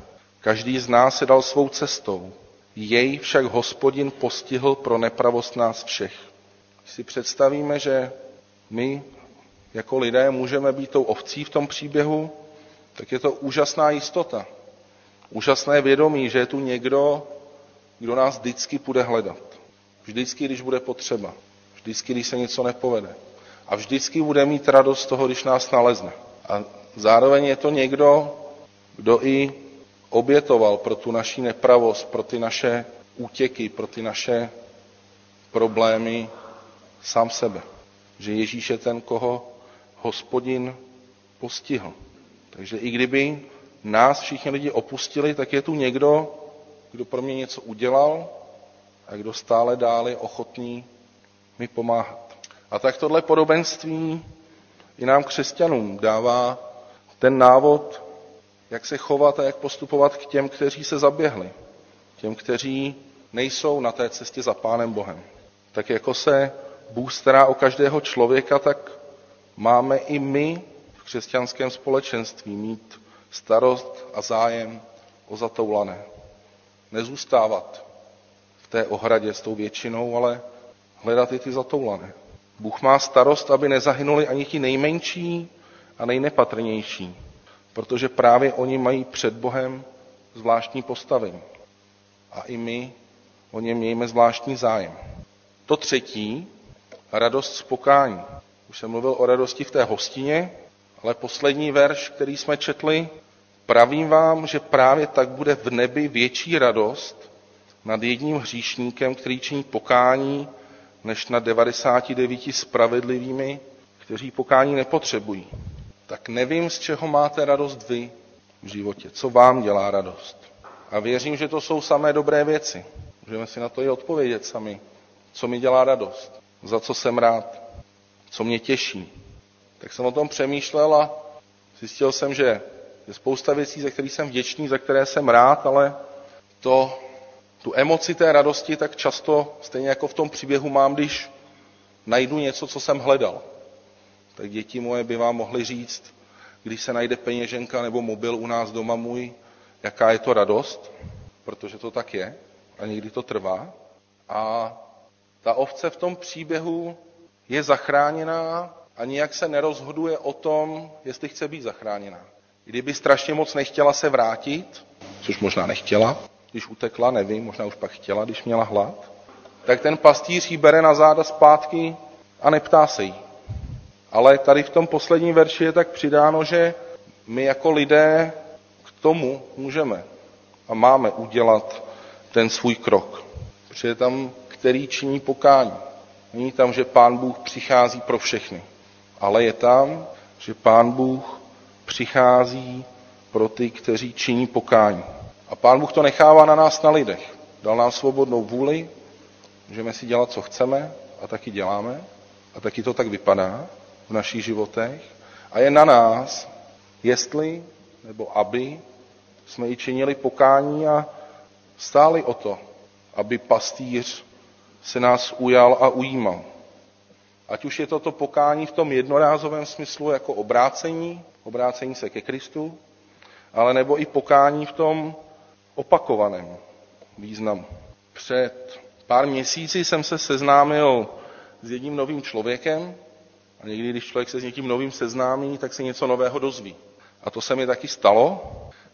každý z nás se dal svou cestou, jej však hospodin postihl pro nepravost nás všech. Když si představíme, že my jako lidé můžeme být tou ovcí v tom příběhu, tak je to úžasná jistota. Úžasné vědomí, že je tu někdo, kdo nás vždycky bude hledat. Vždycky, když bude potřeba. Vždycky, když se něco nepovede. A vždycky bude mít radost z toho, když nás nalezne. A zároveň je to někdo, kdo i obětoval pro tu naši nepravost, pro ty naše útěky, pro ty naše problémy sám sebe. Že Ježíš je ten, koho hospodin postihl. Takže i kdyby nás všichni lidi opustili, tak je tu někdo, kdo pro mě něco udělal a kdo stále dále je ochotný mi pomáhat. A tak tohle podobenství i nám křesťanům dává ten návod, jak se chovat a jak postupovat k těm, kteří se zaběhli. Těm, kteří nejsou na té cestě za Pánem Bohem. Tak jako se Bůh stará o každého člověka, tak máme i my v křesťanském společenství mít starost a zájem o zatoulané. Nezůstávat v té ohradě s tou většinou, ale hledat i ty zatoulané. Bůh má starost, aby nezahynuli ani ti nejmenší a nejnepatrnější, protože právě oni mají před Bohem zvláštní postavení. A i my o ně mějme zvláštní zájem. To třetí, radost z pokání. Už jsem mluvil o radosti v té hostině, ale poslední verš, který jsme četli, pravím vám, že právě tak bude v nebi větší radost nad jedním hříšníkem, který činí pokání, než nad 99 spravedlivými, kteří pokání nepotřebují. Tak nevím, z čeho máte radost vy v životě, co vám dělá radost. A věřím, že to jsou samé dobré věci. Můžeme si na to i odpovědět sami. Co mi dělá radost? Za co jsem rád? Co mě těší? Tak jsem o tom přemýšlel a zjistil jsem, že je spousta věcí, ze kterých jsem vděčný, za které jsem rád, ale to, tu emoci té radosti tak často, stejně jako v tom příběhu mám, když najdu něco, co jsem hledal. Tak děti moje by vám mohly říct, když se najde peněženka nebo mobil u nás doma můj, jaká je to radost, protože to tak je a někdy to trvá. A ta ovce v tom příběhu je zachráněná a nijak se nerozhoduje o tom, jestli chce být zachráněná. Kdyby strašně moc nechtěla se vrátit, což možná nechtěla, když utekla, nevím, možná už pak chtěla, když měla hlad, tak ten pastýř ji bere na záda zpátky a neptá se jí. Ale tady v tom posledním verši je tak přidáno, že my jako lidé k tomu můžeme a máme udělat ten svůj krok. Protože je tam, který činí pokání. Není tam, že pán Bůh přichází pro všechny, ale je tam, že pán Bůh přichází pro ty, kteří činí pokání. A pán Bůh to nechává na nás, na lidech. Dal nám svobodnou vůli, můžeme si dělat, co chceme, a taky děláme, a taky to tak vypadá v našich životech. A je na nás, jestli nebo aby jsme i činili pokání a stáli o to, aby pastýř se nás ujal a ujímal. Ať už je toto pokání v tom jednorázovém smyslu jako obrácení, obrácení se ke Kristu, ale nebo i pokání v tom opakovaném významu. Před pár měsíci jsem se seznámil s jedním novým člověkem a někdy, když člověk se s někým novým seznámí, tak se něco nového dozví. A to se mi taky stalo.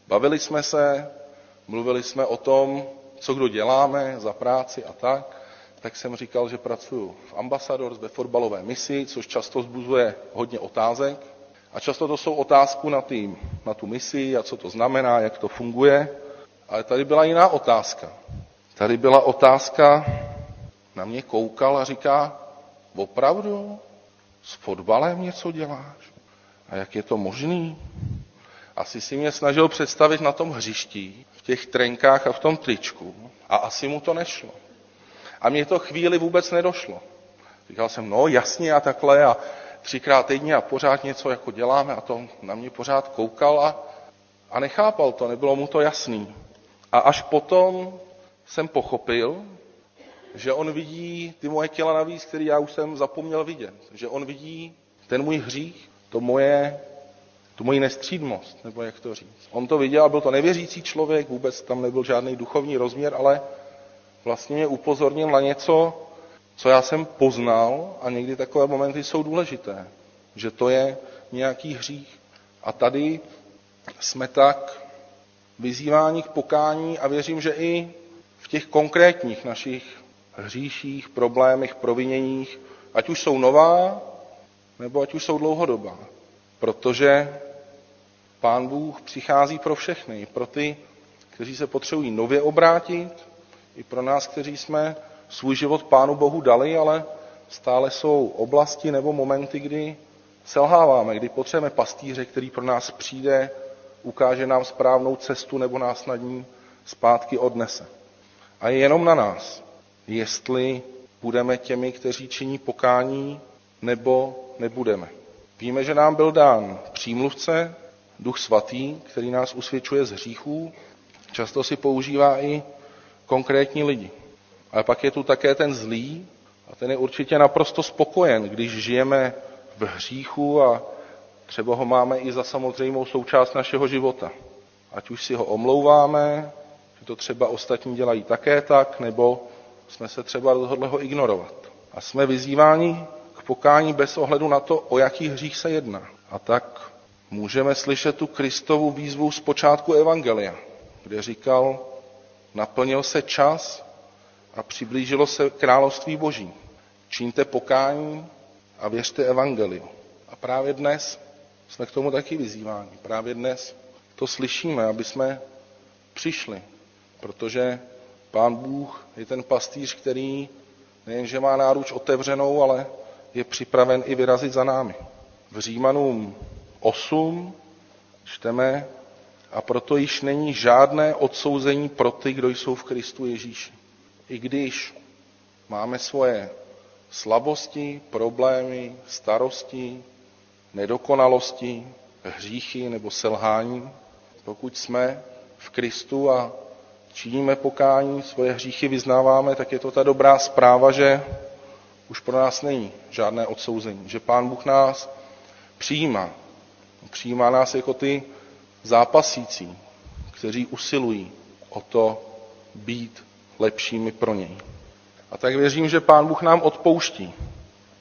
Bavili jsme se, mluvili jsme o tom, co kdo děláme za práci a tak. Tak jsem říkal, že pracuji v Ambassadors ve fotbalové misi, což často zbuzuje hodně otázek. A často to jsou otázky na, tým, na tu misi a co to znamená, jak to funguje. Ale tady byla jiná otázka. Tady byla otázka, na mě koukal a říká, opravdu s fotbalem něco děláš? A jak je to možný? Asi si mě snažil představit na tom hřišti, v těch trenkách a v tom tričku. A asi mu to nešlo. A mně to chvíli vůbec nedošlo. Říkal jsem, no jasně a takhle a třikrát týdně a pořád něco jako děláme a to na mě pořád koukal a, a nechápal to, nebylo mu to jasný. A až potom jsem pochopil, že on vidí ty moje těla navíc, které já už jsem zapomněl vidět. Že on vidí ten můj hřích, to moje, tu moji nestřídmost, nebo jak to říct. On to viděl, byl to nevěřící člověk, vůbec tam nebyl žádný duchovní rozměr, ale vlastně mě upozornil na něco, co já jsem poznal a někdy takové momenty jsou důležité, že to je nějaký hřích. A tady jsme tak vyzýváni k pokání a věřím, že i v těch konkrétních našich hříších, problémech, proviněních, ať už jsou nová, nebo ať už jsou dlouhodobá. Protože Pán Bůh přichází pro všechny, pro ty, kteří se potřebují nově obrátit, i pro nás, kteří jsme svůj život Pánu Bohu dali, ale stále jsou oblasti nebo momenty, kdy selháváme, kdy potřebujeme pastýře, který pro nás přijde, ukáže nám správnou cestu nebo nás nad ní zpátky odnese. A je jenom na nás, jestli budeme těmi, kteří činí pokání, nebo nebudeme. Víme, že nám byl dán přímluvce, duch svatý, který nás usvědčuje z hříchů. Často si používá i konkrétní lidi. Ale pak je tu také ten zlý a ten je určitě naprosto spokojen, když žijeme v hříchu a třeba ho máme i za samozřejmou součást našeho života. Ať už si ho omlouváme, že to třeba ostatní dělají také tak, nebo jsme se třeba rozhodli ho ignorovat. A jsme vyzýváni k pokání bez ohledu na to, o jaký hřích se jedná. A tak můžeme slyšet tu Kristovu výzvu z počátku Evangelia, kde říkal, naplnil se čas a přiblížilo se království boží. Čiňte pokání a věřte Evangeliu. A právě dnes jsme k tomu taky vyzýváni. Právě dnes to slyšíme, aby jsme přišli, protože Pán Bůh je ten pastýř, který nejenže má náruč otevřenou, ale je připraven i vyrazit za námi. V Římanům 8 čteme, a proto již není žádné odsouzení pro ty, kdo jsou v Kristu Ježíši. I když máme svoje slabosti, problémy, starosti, nedokonalosti, hříchy nebo selhání, pokud jsme v Kristu a činíme pokání, svoje hříchy vyznáváme, tak je to ta dobrá zpráva, že už pro nás není žádné odsouzení, že Pán Bůh nás přijímá. Přijímá nás jako ty zápasící, kteří usilují o to být lepšími pro něj. A tak věřím, že Pán Bůh nám odpouští.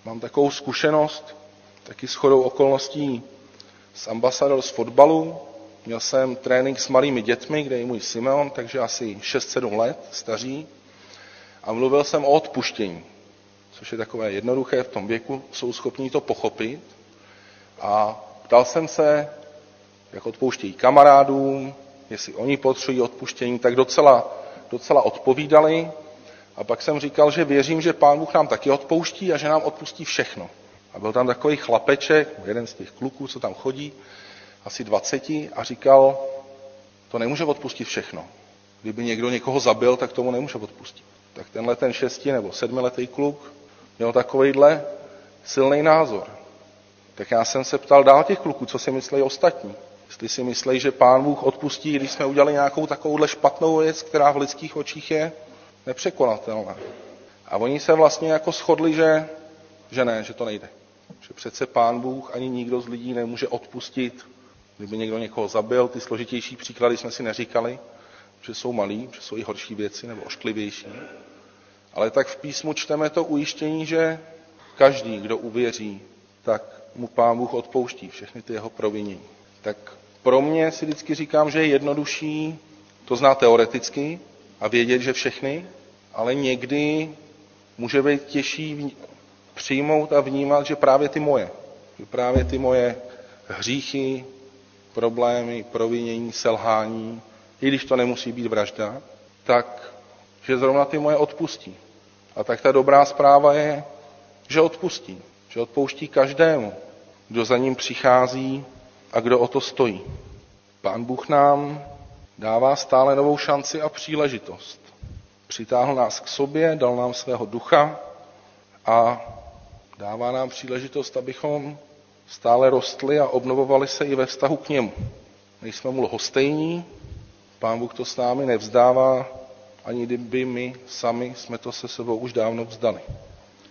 Mám takovou zkušenost, taky s chodou okolností s ambasador z fotbalu. Měl jsem trénink s malými dětmi, kde je můj Simeon, takže asi 6-7 let staří. A mluvil jsem o odpuštění, což je takové jednoduché, v tom věku jsou schopní to pochopit. A ptal jsem se, jak odpouštějí kamarádům, jestli oni potřebují odpuštění, tak docela, docela odpovídali. A pak jsem říkal, že věřím, že Pán Bůh nám taky odpouští a že nám odpustí všechno. A byl tam takový chlapeček, jeden z těch kluků, co tam chodí, asi 20, a říkal, to nemůže odpustit všechno. Kdyby někdo někoho zabil, tak tomu nemůže odpustit. Tak tenhle ten šesti nebo sedmiletý kluk měl takovýhle silný názor. Tak já jsem se ptal dál těch kluků, co si myslí ostatní. Jestli si myslí, že pán Bůh odpustí, když jsme udělali nějakou takovouhle špatnou věc, která v lidských očích je nepřekonatelná. A oni se vlastně jako shodli, že, že ne, že to nejde. Že přece pán Bůh ani nikdo z lidí nemůže odpustit, kdyby někdo někoho zabil. Ty složitější příklady jsme si neříkali, že jsou malí, že jsou i horší věci nebo ošklivější. Ale tak v písmu čteme to ujištění, že každý, kdo uvěří, tak mu pán Bůh odpouští všechny ty jeho provinění. Tak pro mě si vždycky říkám, že je jednodušší to znát teoreticky a vědět, že všechny, ale někdy může být těžší přijmout a vnímat, že právě ty moje, že právě ty moje hříchy, problémy, provinění, selhání, i když to nemusí být vražda, tak že zrovna ty moje odpustí. A tak ta dobrá zpráva je, že odpustí. Že odpouští každému, kdo za ním přichází a kdo o to stojí. Pán Bůh nám dává stále novou šanci a příležitost. Přitáhl nás k sobě, dal nám svého ducha a dává nám příležitost, abychom stále rostli a obnovovali se i ve vztahu k němu. Nejsme mu lhostejní, pán Bůh to s námi nevzdává, ani kdyby my sami jsme to se sebou už dávno vzdali.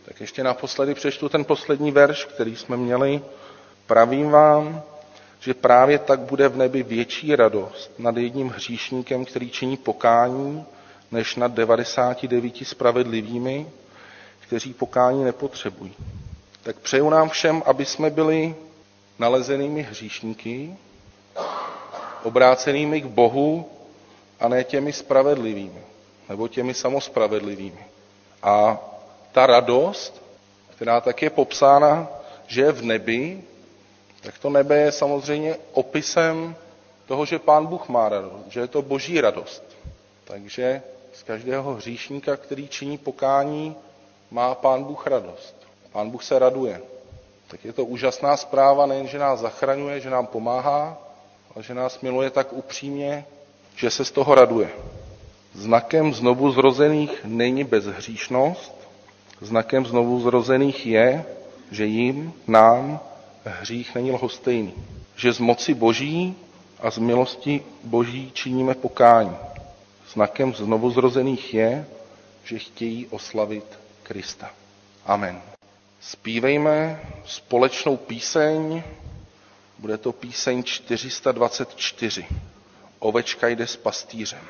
Tak ještě naposledy přečtu ten poslední verš, který jsme měli. Pravím vám, že právě tak bude v nebi větší radost nad jedním hříšníkem, který činí pokání, než nad 99 spravedlivými, kteří pokání nepotřebují. Tak přeju nám všem, aby jsme byli nalezenými hříšníky, obrácenými k Bohu a ne těmi spravedlivými. nebo těmi samospravedlivými. A ta radost, která tak je popsána, že je v nebi, tak to nebe je samozřejmě opisem toho, že Pán Bůh má radost, že je to boží radost. Takže z každého hříšníka, který činí pokání, má Pán Bůh radost. Pán Bůh se raduje. Tak je to úžasná zpráva, nejen, že nás zachraňuje, že nám pomáhá, ale že nás miluje tak upřímně, že se z toho raduje. Znakem znovu zrozených není bezhříšnost, znakem znovu zrozených je, že jim, nám, hřích není lhostejný. Že z moci boží a z milosti boží činíme pokání. Znakem znovu zrozených je, že chtějí oslavit Krista. Amen. Spívejme společnou píseň, bude to píseň 424. Ovečka jde s pastýřem.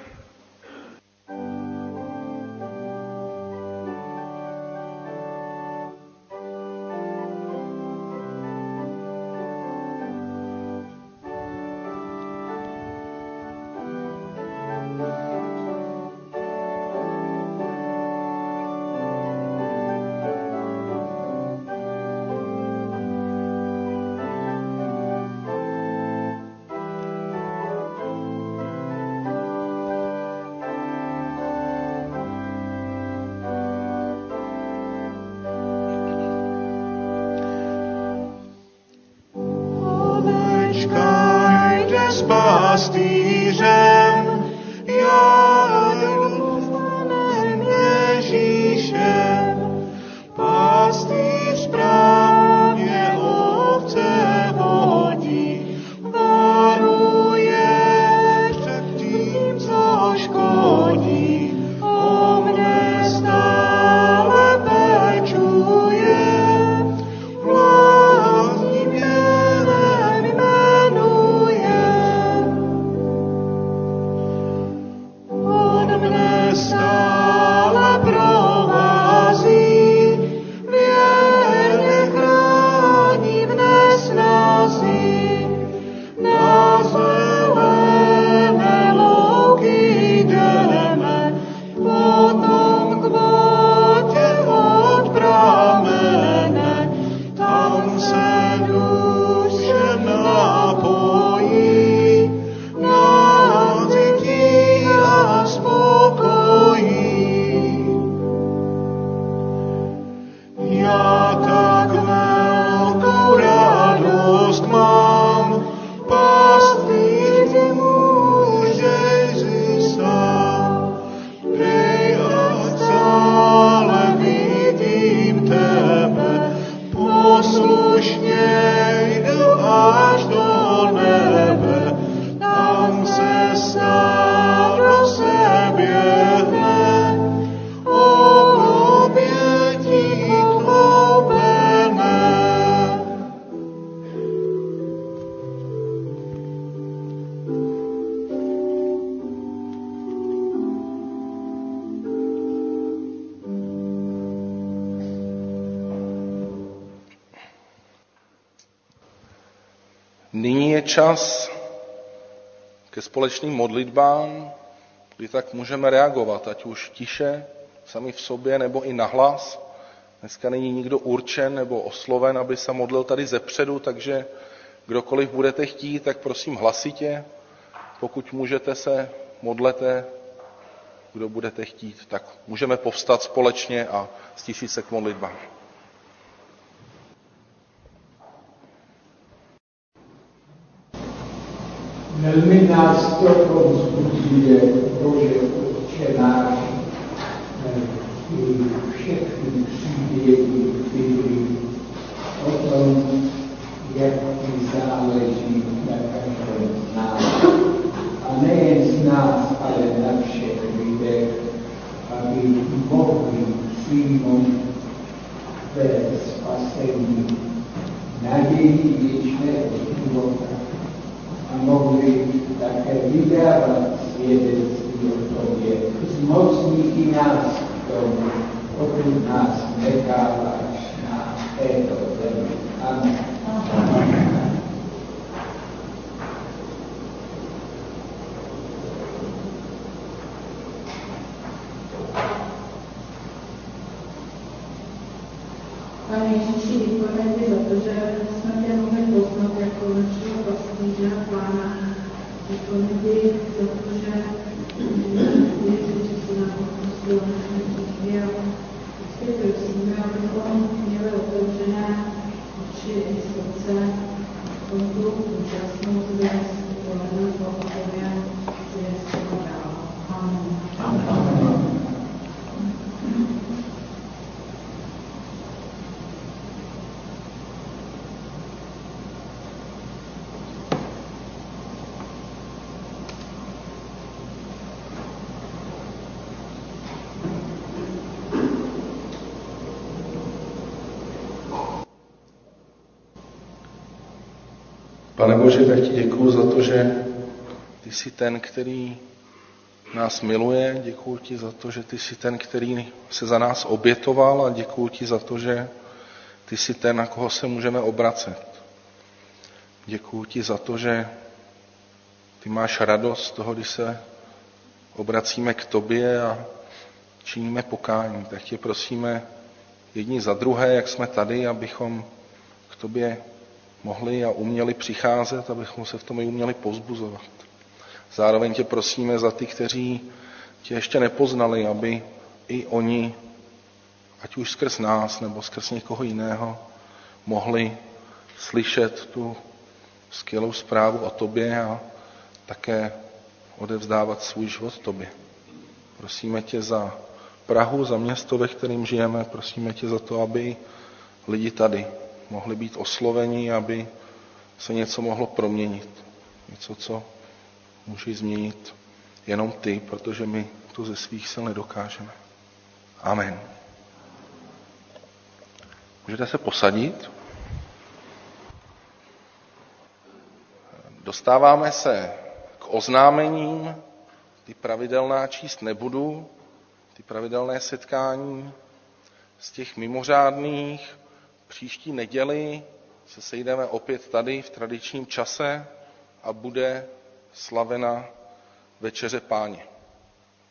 Čas ke společným modlitbám, kdy tak můžeme reagovat, ať už tiše, sami v sobě, nebo i nahlas. Dneska není nikdo určen nebo osloven, aby se modlil tady zepředu, takže kdokoliv budete chtít, tak prosím hlasitě. Pokud můžete se, modlete, kdo budete chtít, tak můžeme povstat společně a stišit se k modlitbám. Velmi nás to povzbuzuje, Bože, Otče náš, i všechny příběhy Biblii o tom, jak ti záleží na každém z nás. A nejen z nás, ale na všech lidech, aby mohli přijmout ve spasení naději věčného života a mohli také vydávat svědectví o tobě. Zmocní i nás k tomu, pokud nás necháváš na této zemi. Amen. Pane Ježíši, děkujeme ti za to, že jsme tě mohli poznat jako našeho pastýře a pána. Děkujeme ti za to, že věřím, že jsi nám odpustil naše hříchy a vždycky prosíme, abychom měli otevřené oči i srdce v tomto úžasnou zvěst, polednu pohodově, zvěst dál. Amen. Amen. Pane Bože, tak ti děkuju za to, že ty jsi ten, který nás miluje. Děkuji ti za to, že ty jsi ten, který se za nás obětoval a děkuji ti za to, že ty jsi ten, na koho se můžeme obracet. Děkuji ti za to, že ty máš radost z toho, když se obracíme k tobě a činíme pokání. Tak tě prosíme jedni za druhé, jak jsme tady, abychom k tobě mohli a uměli přicházet, abychom se v tom i uměli pozbuzovat. Zároveň tě prosíme za ty, kteří tě ještě nepoznali, aby i oni, ať už skrz nás nebo skrz někoho jiného, mohli slyšet tu skvělou zprávu o tobě a také odevzdávat svůj život tobě. Prosíme tě za Prahu, za město, ve kterém žijeme, prosíme tě za to, aby lidi tady mohli být osloveni, aby se něco mohlo proměnit. Něco, co můžeš změnit jenom ty, protože my to ze svých sil nedokážeme. Amen. Můžete se posadit. Dostáváme se k oznámením. Ty pravidelná číst nebudu. Ty pravidelné setkání z těch mimořádných příští neděli se sejdeme opět tady v tradičním čase a bude slavena večeře páně.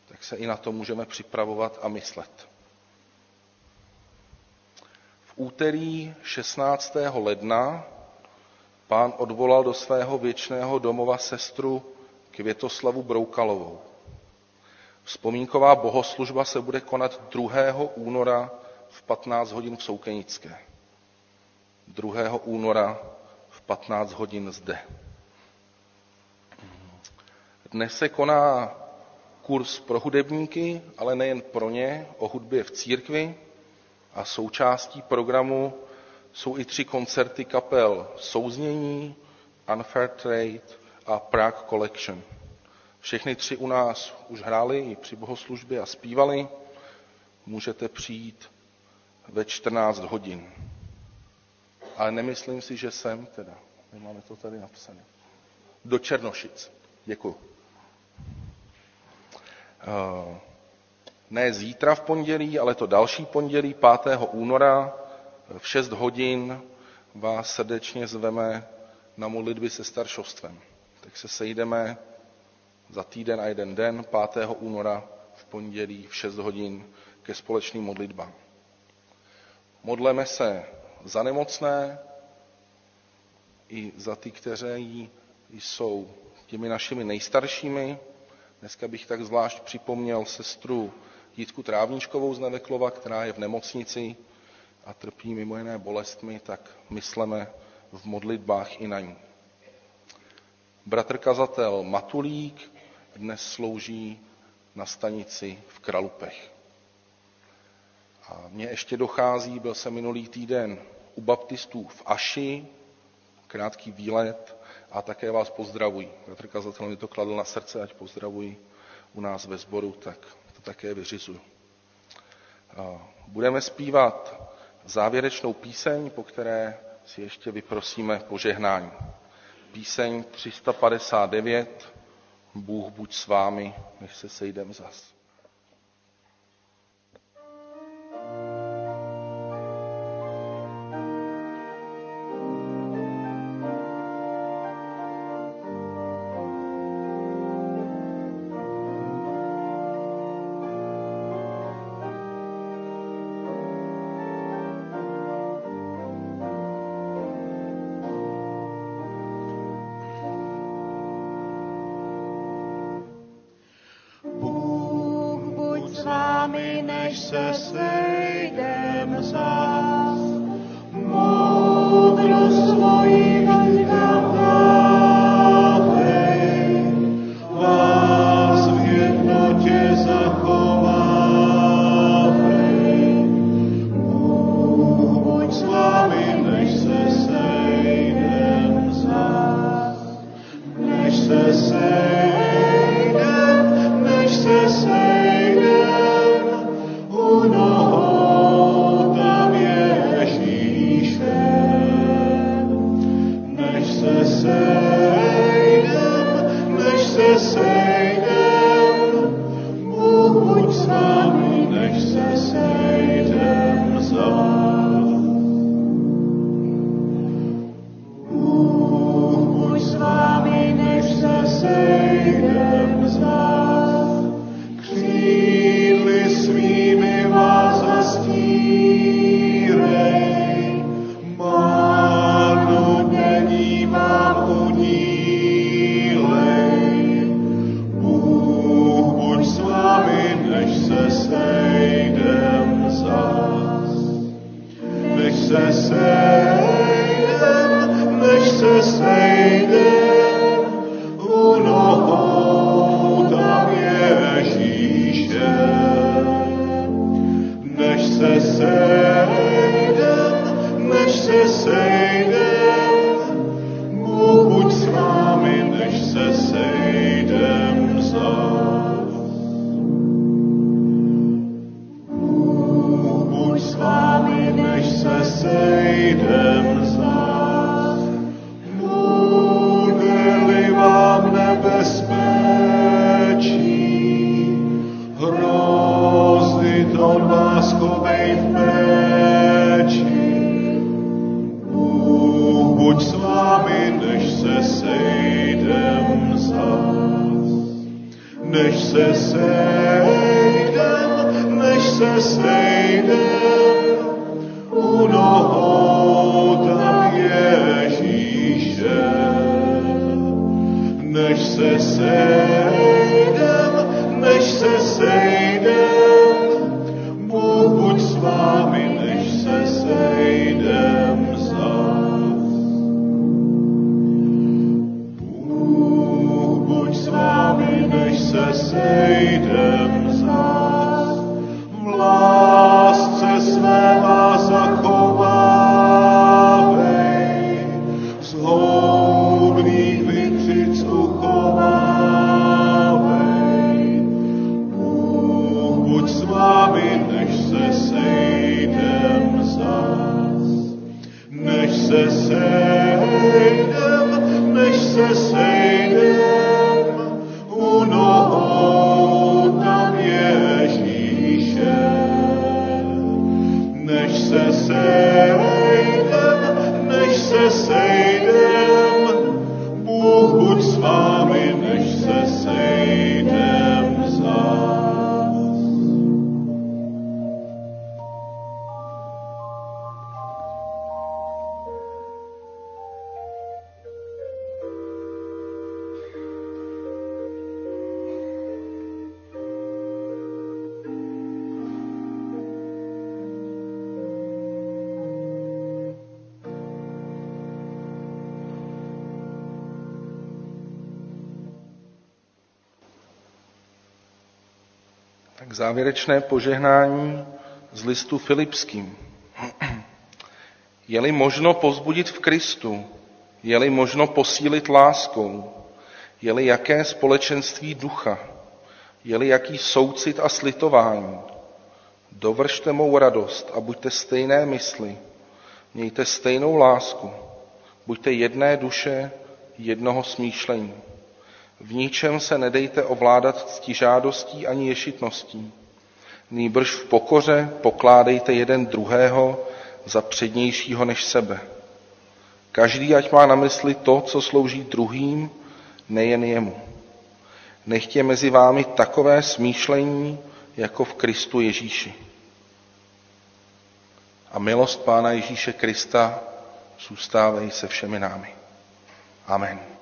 Tak se i na to můžeme připravovat a myslet. V úterý 16. ledna pán odvolal do svého věčného domova sestru Květoslavu Broukalovou. Vzpomínková bohoslužba se bude konat 2. února v 15 hodin v Soukenické. 2. února v 15 hodin zde. Dnes se koná kurz pro hudebníky, ale nejen pro ně, o hudbě v církvi a součástí programu jsou i tři koncerty kapel Souznění, Unfair Trade a Prague Collection. Všechny tři u nás už hráli i při bohoslužbě a zpívali. Můžete přijít ve 14 hodin. Ale nemyslím si, že jsem teda. Nemáme to tady napsané. Do Černošic. Děkuji. Eh, ne zítra v pondělí, ale to další pondělí, 5. února v 6 hodin vás srdečně zveme na modlitby se staršovstvem. Tak se sejdeme za týden a jeden den, 5. února v pondělí v 6 hodin ke společným modlitbám. Modleme se za nemocné i za ty, kteří jsou těmi našimi nejstaršími. Dneska bych tak zvlášť připomněl sestru Jitku Trávničkovou z Neveklova, která je v nemocnici a trpí mimo jiné bolestmi, tak mysleme v modlitbách i na ní. Bratr kazatel Matulík dnes slouží na stanici v Kralupech. A mně ještě dochází, byl jsem minulý týden u baptistů v Aši, krátký výlet a také vás pozdravuji. Petr Kazatel mi to kladl na srdce, ať pozdravuji u nás ve sboru, tak to také vyřizuju. Budeme zpívat závěrečnou píseň, po které si ještě vyprosíme požehnání. Píseň 359, Bůh buď s vámi, než se sejdeme zas. Závěrečné požehnání z listu Filipským. Je-li možno pozbudit v Kristu, je-li možno posílit láskou, je-li jaké společenství ducha, je-li jaký soucit a slitování, dovršte mou radost a buďte stejné mysli, mějte stejnou lásku, buďte jedné duše, jednoho smýšlení. V ničem se nedejte ovládat ctižádostí ani ješitností. Nýbrž v pokoře pokládejte jeden druhého za přednějšího než sebe. Každý ať má na mysli to, co slouží druhým, nejen jemu. Nechtě mezi vámi takové smýšlení, jako v Kristu Ježíši. A milost Pána Ježíše Krista zůstávej se všemi námi. Amen.